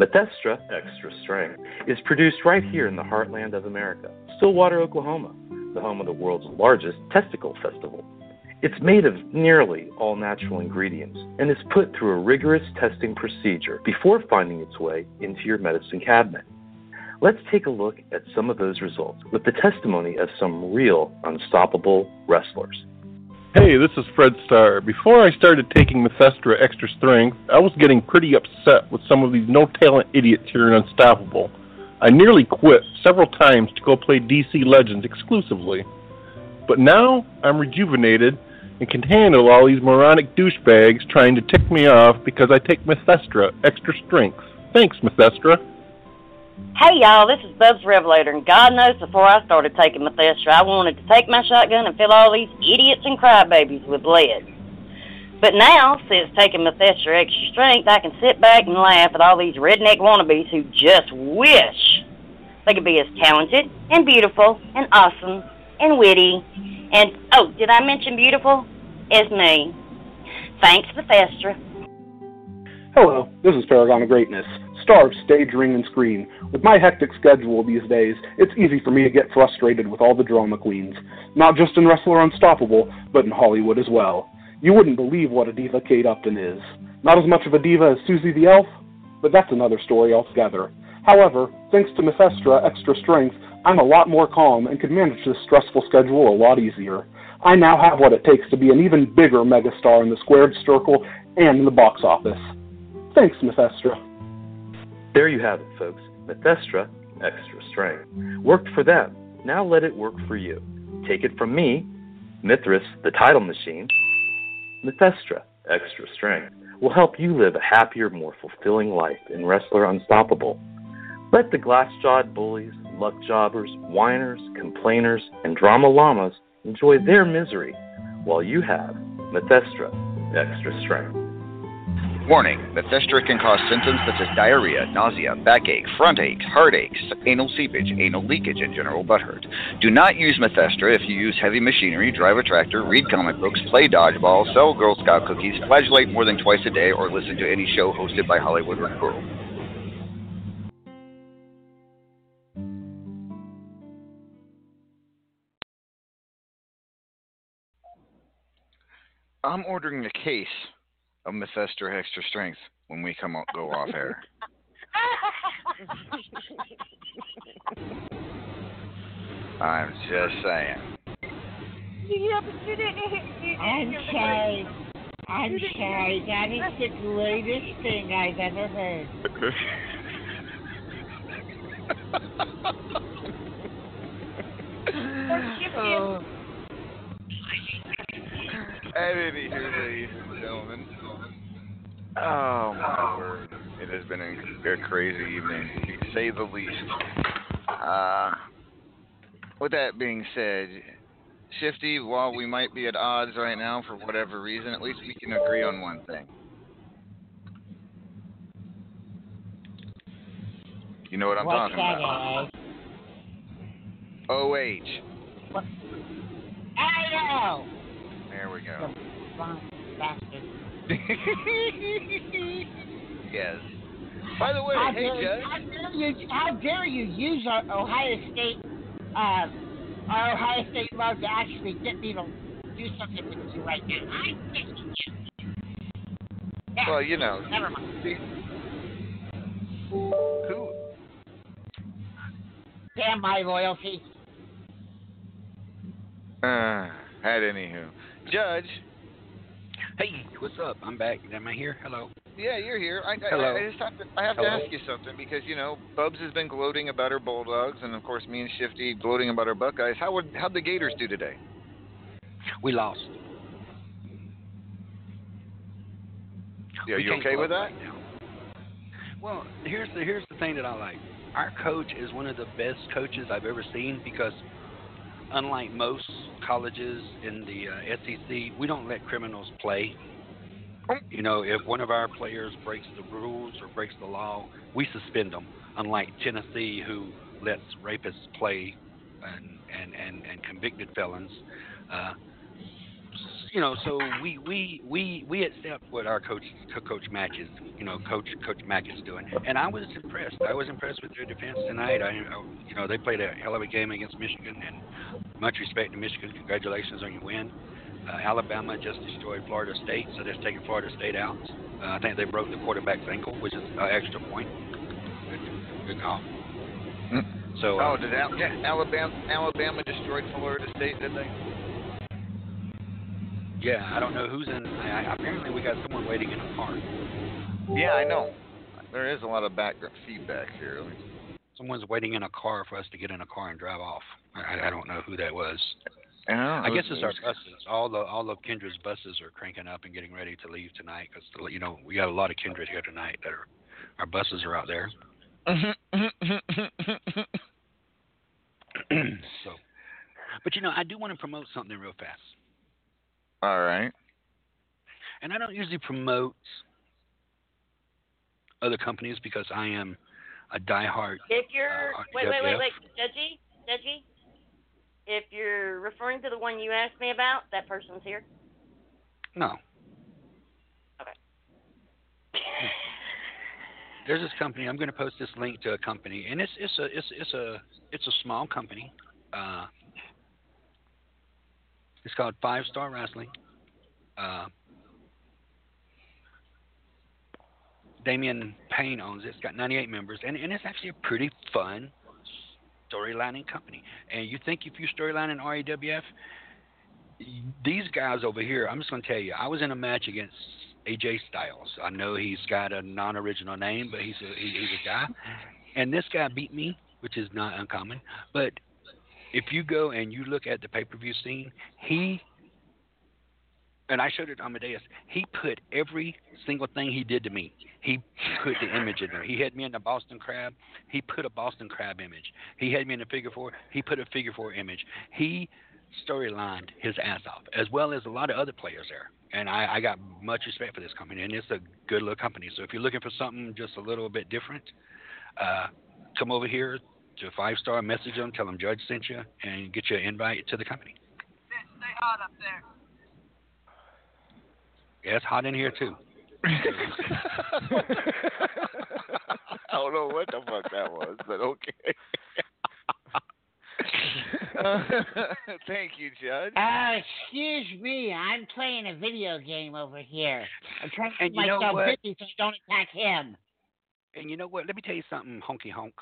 Methestra Extra Strength is produced right here in the heartland of America, Stillwater, Oklahoma, the home of the world's largest testicle festival. It's made of nearly all natural ingredients and is put through a rigorous testing procedure before finding its way into your medicine cabinet. Let's take a look at some of those results with the testimony of some real unstoppable wrestlers.
Hey, this is Fred Starr. Before I started taking Methestra Extra Strength, I was getting pretty upset with some of these no talent idiots here in Unstoppable. I nearly quit several times to go play DC Legends exclusively. But now I'm rejuvenated and can handle all these moronic douchebags trying to tick me off because I take Methestra Extra Strength. Thanks, Methestra.
Hey y'all, this is Bubs Revelator, and God knows before I started taking Methestra, I wanted to take my shotgun and fill all these idiots and crybabies with lead. But now, since taking Methestra Extra Strength, I can sit back and laugh at all these redneck wannabes who just wish they could be as talented and beautiful and awesome and witty and, oh, did I mention beautiful? As me. Thanks, Methestra.
Hello, this is Paragon of Greatness, star of stage, ring, and screen. With my hectic schedule these days, it's easy for me to get frustrated with all the drama queens, not just in Wrestler Unstoppable, but in Hollywood as well. You wouldn't believe what a diva Kate Upton is. Not as much of a diva as Susie the Elf, but that's another story altogether. However, thanks to Methestra Extra Strength, I'm a lot more calm and can manage this stressful schedule a lot easier. I now have what it takes to be an even bigger megastar in the squared circle and in the box office. Thanks, Methestra.
There you have it, folks. Methestra Extra Strength. Worked for them. Now let it work for you. Take it from me, Mithras, the title machine. Methestra Extra Strength will help you live a happier, more fulfilling life in Wrestler Unstoppable. Let the glass jawed bullies, luck jobbers, whiners, complainers, and drama llamas enjoy their misery while you have Methestra Extra Strength.
Warning: Methestra can cause symptoms such as diarrhea, nausea, backache, front aches, heartaches, anal seepage, anal leakage, and general butthurt. Do not use Methestra if you use heavy machinery, drive a tractor, read comic books, play dodgeball, sell Girl Scout cookies, flagellate more than twice a day, or listen to any show hosted by Hollywood Recruit. I'm ordering a case of Methestra Extra Strength when we come out, go off air. I'm just saying.
Yeah, but you didn't hit you
I'm
didn't-
sorry. I'm
You didn't-
sorry. That is the greatest thing I've ever heard.
Oh. Anywho, ladies and gentlemen. Oh my word. It has been a, crazy evening, to say the least. Uh, with that being said, Shifty, while we might be at odds right now for whatever reason, at least we can agree on one thing. You know what I'm
What's
talking about?
eh?
OH.
I know.
There we go. Yes. By the way,
how
hey,
dare,
Judge.
How dare you? How dare you use our Ohio State, uh, our Ohio State love to actually get me to do something with you right now? I'm you. Yeah.
Well, you know.
Never mind.
Who?
Damn my loyalty.
Uh, at anywho, Judge.
Hey, what's up? I'm back. Am I here? Hello.
Yeah, you're here. I, I,
Hello.
I just have to, I have
Hello.
to ask you something because you know Bubs has been gloating about her Bulldogs, and of course me and Shifty gloating about our Buckeyes. How would how'd the Gators do today?
We lost.
Yeah,
We
you okay with that?
right. Well, here's the here's the thing that I like. Our coach is one of the best coaches I've ever seen because, unlike most colleges in the uh, SEC, we don't let criminals play. You know, if one of our players breaks the rules or breaks the law, we suspend them. Unlike Tennessee, who lets rapists play and and and, and convicted felons. Uh, you know, so we we we we accept what our coach coach Mack is, you know, coach coach Mack is doing, and I was impressed. I was impressed with their defense tonight. I, I you know, they played a hell of a game against Michigan, and much respect to Michigan. Congratulations on your win. Uh, Alabama just destroyed Florida State, so they're taking Florida State out. Uh, I think they broke the quarterback's ankle, which is an extra point. Good, good call. So, uh,
oh, did Al- yeah, Alabama Alabama destroyed Florida State? Did they?
Yeah, I don't know who's in. I, I- apparently, we got someone waiting in a car.
Yeah, I know. There is a lot of background feedback here.
Someone's waiting in a car for us to get in a car and drive off. I, I don't know who that was. I
it
guess it's our buses. All the all of Kendra's buses are cranking up and getting ready to leave tonight because you know we got a lot of Kindred here tonight. That are our buses are out there. so, but you know I do want to promote something real fast,
All right.
and I don't usually promote other companies because I am a diehard.
If you're
Uh,
wait, wait, wait, wait, Judgy, Judgy. If you're referring to the one you asked me about, that person's here.
No,
Okay.
there's this company. I'm going to post this link to a company, and it's it's a it's it's a it's a small company. Uh, it's called Five Star Wrestling. Uh, Damian Payne owns it. It's got 98 members, and, and it's actually a pretty fun storylining company. And you think if you storyline in RAWF, these guys over here, I'm just going to tell you, I was in a match against AJ Styles. I know he's got a non-original name, but he's a he, he's a guy, and this guy beat me, which is not uncommon. But if you go and you look at the pay-per-view scene, he and I showed it to Amadeus. He put every single thing he did to me. He put the image in there. He had me in the Boston Crab. He put a Boston Crab image. He had me in a figure four. He put a figure four image. He storylined his ass off, as well as a lot of other players there. And I, I got much respect for this company, and it's a good little company. So if you're looking for something just a little bit different, uh, come over here to Five Star, message them, tell them Judge sent you, and get you an invite to the company.
Stay hot up there.
Yeah, it's hot in here too.
I don't know what the fuck that was, but okay. Thank you, Judge.
Uh, excuse me, I'm playing a video game over here. I'm trying to keep
And you know
myself
what?
busy so I don't attack him.
And you know what? Let me tell you something, honky honk.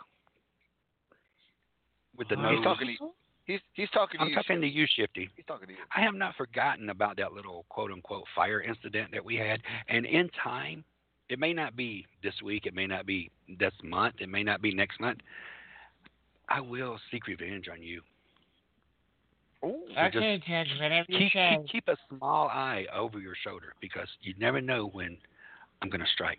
With the
He's
nose.
talking to you. He's he's talking to
I'm
you.
talking to you, Shifty.
He's talking to you.
I have not forgotten about that little quote unquote fire incident that we had. And in time, it may not be this week, it may not be this month, it may not be next month. I will seek revenge on you. So
Okay,
just
Judge, whatever you
keep,
say.
keep keep a small eye over your shoulder because you never know when I'm going to strike.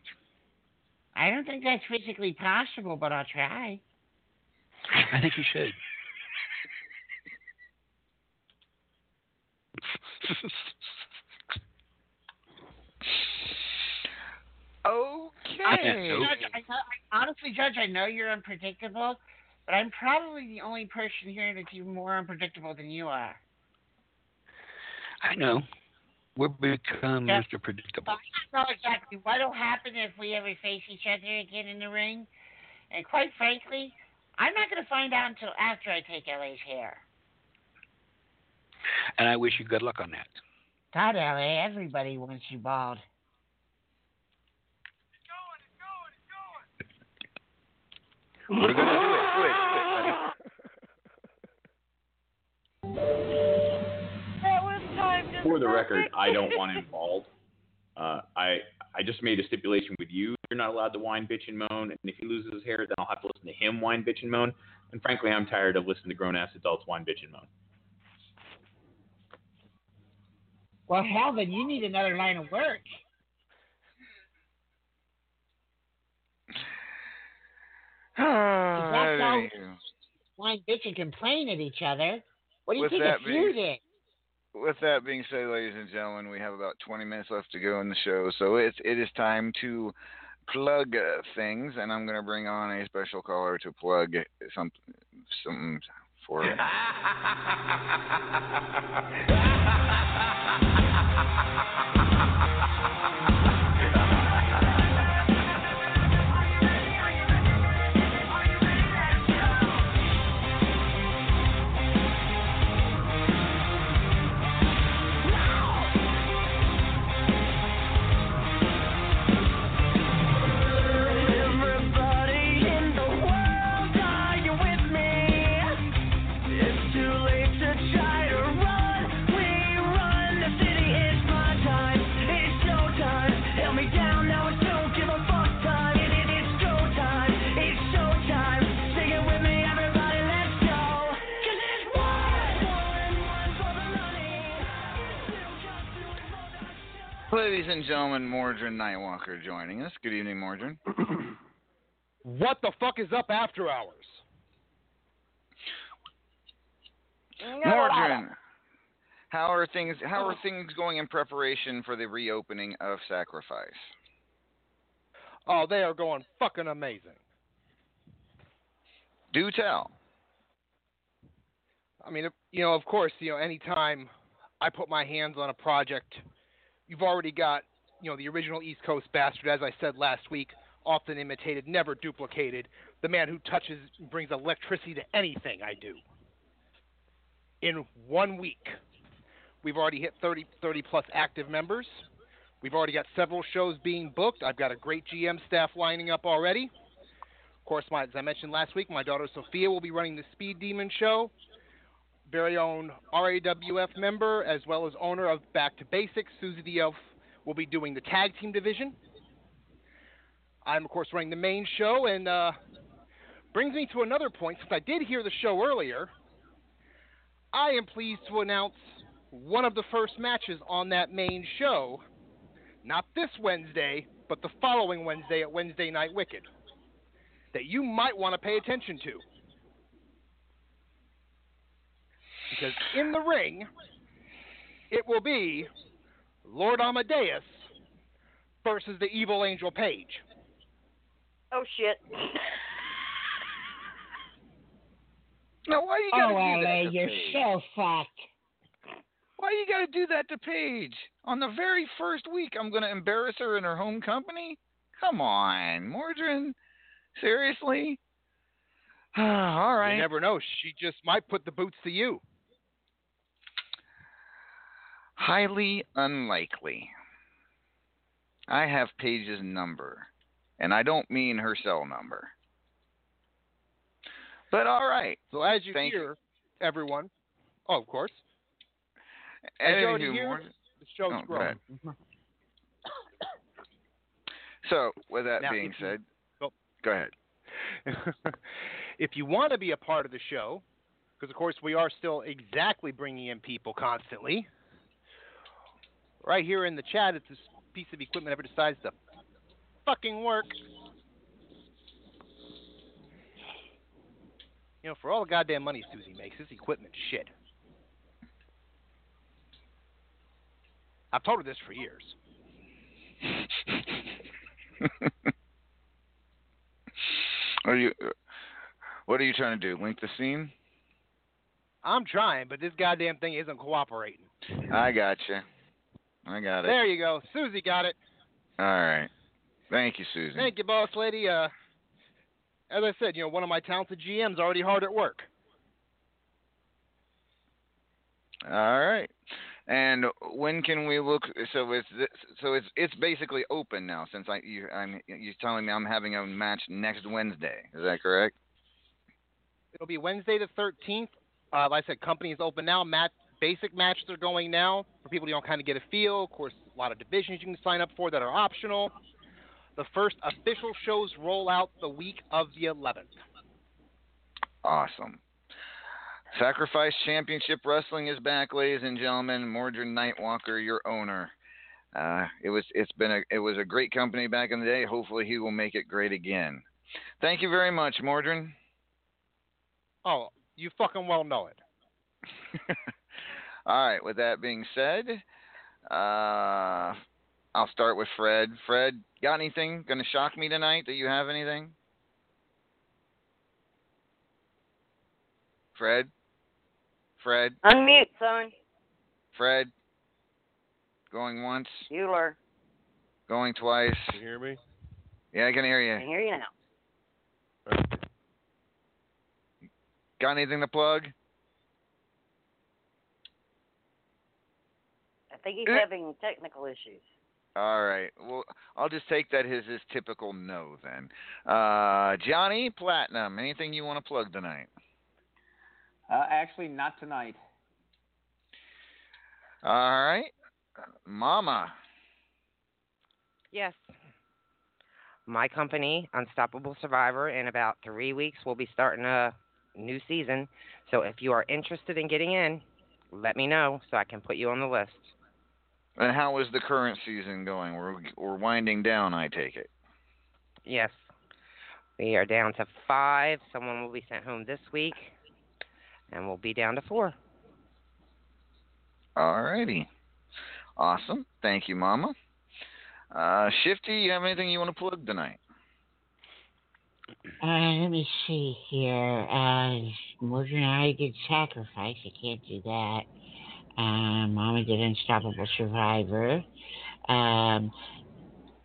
I don't think that's physically possible, but I'll try.
I think you should.
Okay. Judge, I, I, honestly, Judge, I know you're unpredictable, but I'm probably the only person here that's even more unpredictable than you are.
I know. We've become
Yeah.
Mr. Predictable.
I don't know exactly what'll happen if we ever face each other again in the ring. And quite frankly, I'm not going to find out until after I take LA's hair.
And I wish you good luck on that.
God, LA, everybody wants you bald.
We're going to do it. Do it. Do it.
That was time
For the record, I don't want him bald. Uh, I I just made a stipulation with you. You're not allowed to whine, bitch, and moan. And if he loses his hair, then I'll have to listen to him whine, bitch, and moan. And frankly, I'm tired of listening to grown ass adults whine, bitch, and moan.
Well, hell, then you need another line of work.
Oh,
that's how whine, bitch, and complain at each other. What do you
With
think
that
a feud
being-
is?
With that being said, ladies and gentlemen, we have about 20 minutes left to go in the show, so it's it is time to plug uh, things, and I'm going to bring on a special caller to plug some some for.
Everybody
Ladies and gentlemen, Mordrin Nightwalker joining us. Good evening, Mordrin.
What the fuck is up after hours?
Mordrin, how are things? How are things going in preparation for the reopening of Sacrifice?
Oh, they are going fucking amazing.
Do tell.
I mean, you know, of course, you know, anytime I put my hands on a project, you've already got, you know, the original East Coast bastard, as I said last week, often imitated, never duplicated, the man who touches, brings electricity to anything I do. In one week, we've already hit 30, 30 plus active members. We've already got several shows being booked. I've got a great GM staff lining up already. Of course, my, as I mentioned last week, my daughter Sophia will be running the Speed Demon show very own RAWF member, as well as owner of Back to Basics, Susie the Elf, will be doing the tag team division. I'm, of course, running the main show, and uh, brings me to another point. Since I did hear the show earlier, I am pleased to announce one of the first matches on that main show, not this Wednesday, but the following Wednesday at Wednesday Night Wicked, that you might want to pay attention to. Because in the ring it will be Lord Amadeus versus the evil angel Paige.
Oh shit.
Now, why you
Oh,
gotta do
LA,
that to
you're
Paige?
so fucked.
Why you gotta do that to Paige? On the very first week, I'm gonna embarrass her in her home company? Come on, Mordrin. Seriously? All right.
You never know. She just might put the boots to you.
Highly unlikely. I have Paige's number, and I don't mean her cell number. But all right.
So as you
Thank
hear, everyone, oh, of course, as you already hear,
Mordrin-
the show's
Oh,
growing.
So, with that
Now,
being
if you-
said,
Oh.
go ahead.
if you want to be a part of the show, because of course we are still exactly bringing in people constantly. Right here in the chat, if this piece of equipment ever decides to fucking work, you know, for all the goddamn money Susie makes, this equipment shit. I've told her this for years.
Are you? What are you trying to do? Link the scene?
I'm trying, but this goddamn thing isn't cooperating.
I got you. I got it.
There you go. Susie got it.
All right. Thank you, Susie.
Thank you, boss lady. Uh, as I said, you know, one of my talented GMs already hard at work.
All right. And when can we look? So it's so it's it's basically open now since I you I'm you're telling me I'm having a match next Wednesday. Is that correct?
It'll be Wednesday the 13th. Uh, like I said, company is open now. Match basic matches are going now for people who don't kind of get a feel. Of course, a lot of divisions you can sign up for that are optional. The first official shows roll out the week of the 11th.
Awesome. Sacrifice Championship Wrestling is back, ladies and gentlemen. Mordred Nightwalker, your owner. Uh, it was it's been a it was a great company back in the day. Hopefully, he will make it great again. Thank you very much, Mordred.
Oh, you fucking well know it.
All right. With that being said, uh, I'll start with Fred. Fred, got anything going to shock me tonight? Do you have anything? Fred? Fred?
Unmute, son.
Fred? Going once?
Bueller.
Going twice?
Can you hear me?
Yeah, I can hear you.
I
you.
hear you now.
Got anything to plug?
Think he's
Eh.
having technical issues.
All right. Well, I'll just take that as his typical no then. Uh, Johnny Platinum, anything you want to plug tonight?
Uh, actually, not tonight.
All right. Mama.
Yes. My company, Unstoppable Survivor, in about three weeks, will be starting a new season. So if you are interested in getting in, let me know so I can put you on the list.
And how is the current season going? We're we're winding down, I take it.
Yes. We are down to five. Someone will be sent home this week, and we'll be down to four.
All righty. Awesome. Thank you, Mama. Uh, Shifty, you have anything you want to plug tonight?
Uh, let me see here. Uh, Mordred and I did Sacrifice. I can't do that. Um, Mama did Unstoppable Survivor. Um,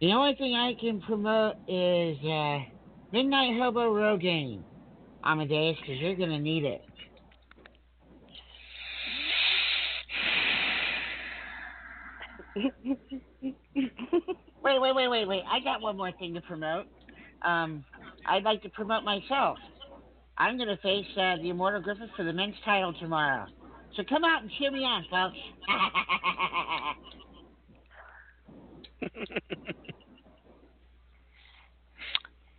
the only thing I can promote is uh, Midnight Hobo Rogaine, Amadeus, because you're going to need it. wait, wait, wait, wait, wait. I got one more thing to promote. Um, I'd like to promote myself. I'm going to face uh, the Immortal Griffith for the men's title tomorrow. So come out and cheer me on, folks.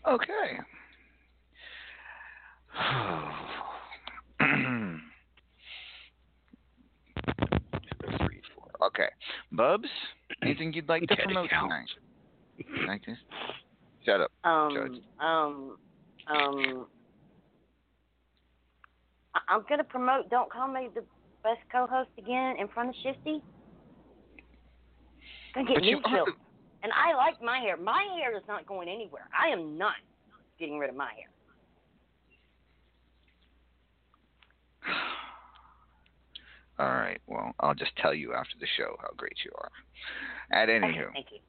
Okay. okay. Bubs, anything you'd like to promote tonight? Like this? Shut up. Judge.
Um, um, um. I'm gonna promote. Don't call me the best co-host again in front of Shifty. Gonna get
But you
me killed. And I like my hair. My hair is not going anywhere. I am not getting rid of my hair.
All right. Well, I'll just tell you after the show how great you are. At anywho,
Thank you.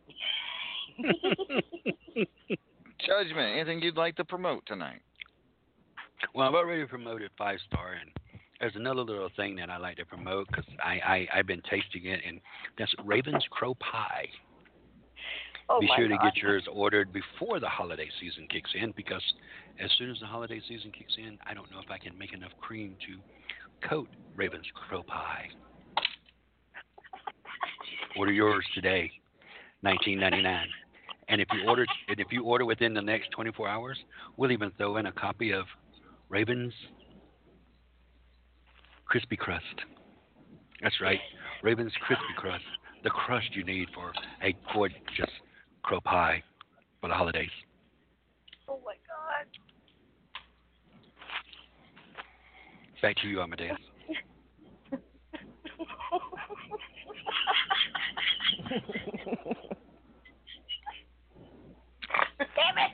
Judgment, anything you'd like to promote tonight?
Well, I've already promoted Five Star, and there's another little thing that I like to promote because I, I I've been tasting it, and that's Raven's Crow Pie.
Oh
Be sure to get yours ordered before the holiday season kicks in, because as soon as the holiday season kicks in, I don't know if I can make enough cream to coat Raven's Crow Pie. Order yours today, 19.99, And if you order, and if you order within the next 24 hours, we'll even throw in a copy of Raven's Crispy Crust. That's right, Raven's Crispy Crust, the crust you need for a gorgeous crow pie for the holidays.
Oh my god.
Back to you, Amadeus.
Damn it.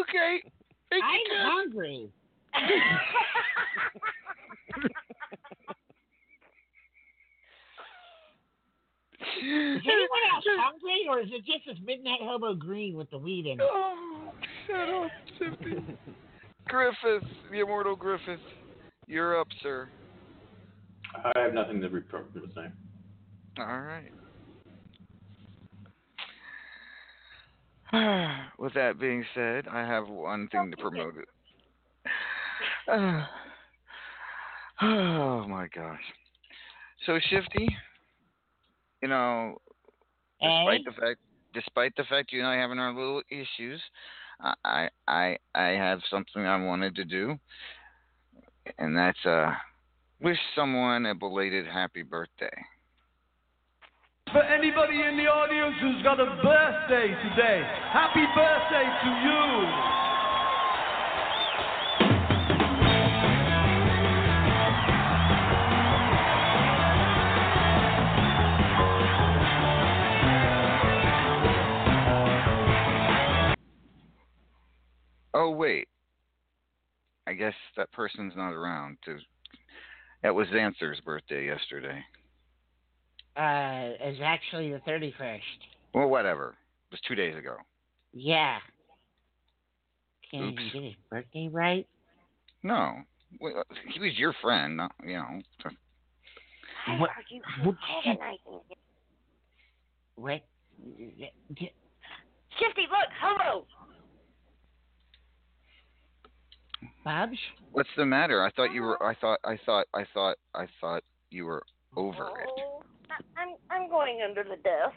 Okay. Thank
I'm
you,
hungry. Is anyone else hungry, or is it just this midnight hobo green with the weed in it?
Oh, shut up, Shifty. Griffith, the immortal Griffith. You're up, sir.
I have nothing to report from this time.
All right. With that being said, I have one thing to promote. It. oh my gosh. So Shifty, you know, despite the fact, despite the fact you and I having our little issues, I I I I have something I wanted to do, and that's uh wish someone a belated happy birthday.
For anybody in the audience who's got a birthday today, happy birthday to you.
Oh wait, I guess that person's not around. To that was Xanther's birthday yesterday.
Uh, it's actually the 31st.
Well, whatever. It was two days ago.
Yeah. Can't
Oops.
even get his birthday right.
No, well, he was your friend. Not, you know.
What? What? What?
Shifty, look, hobo.
Bobs?
What's the matter? I thought you were. I thought. I thought. I thought. I thought you were over it.
Oh, I- I'm I'm going under the desk.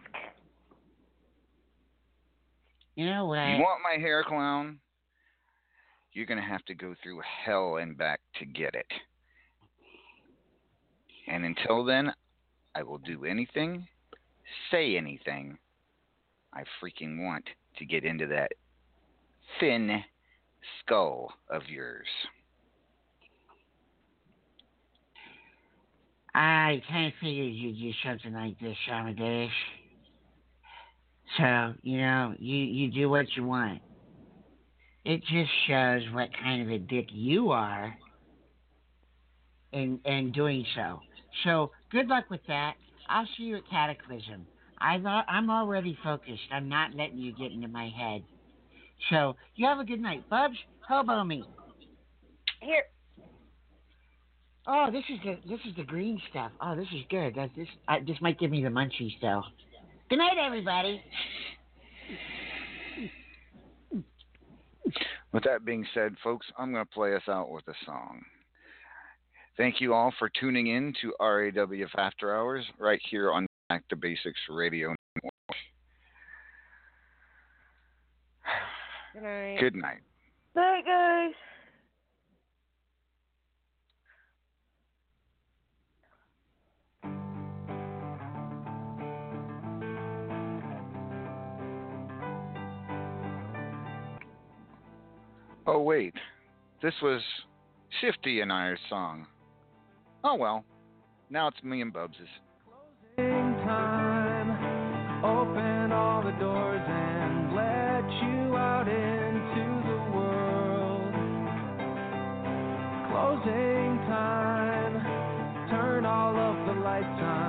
You know what?
You want my hair, clown? You're gonna have to go through hell and back to get it. And until then, I will do anything, say anything I freaking want to get into that thin skull of yours.
I kind of figured you'd do something like this, Amadeus. So, you know, you, you do what you want. It just shows what kind of a dick you are in, in doing so. So, good luck with that. I'll see you at Cataclysm. I thought I'm already focused. I'm not letting you get into my head. So, you have a good night. Bubs, hobo me.
Here.
Oh, this is the this is the green stuff. Oh, this is good. That this uh, this might give me the munchies though. Good night, everybody.
With that being said, folks, I'm going to play us out with a song. Thank you all for tuning in to RAWF After Hours right here on Back to Basics Radio.
Good night.
Good night.
Bye, guys.
Oh, wait. This was Shifty and I's song. Oh, well. Now it's me and Bubs's.
Closing time. Turn all of the lights on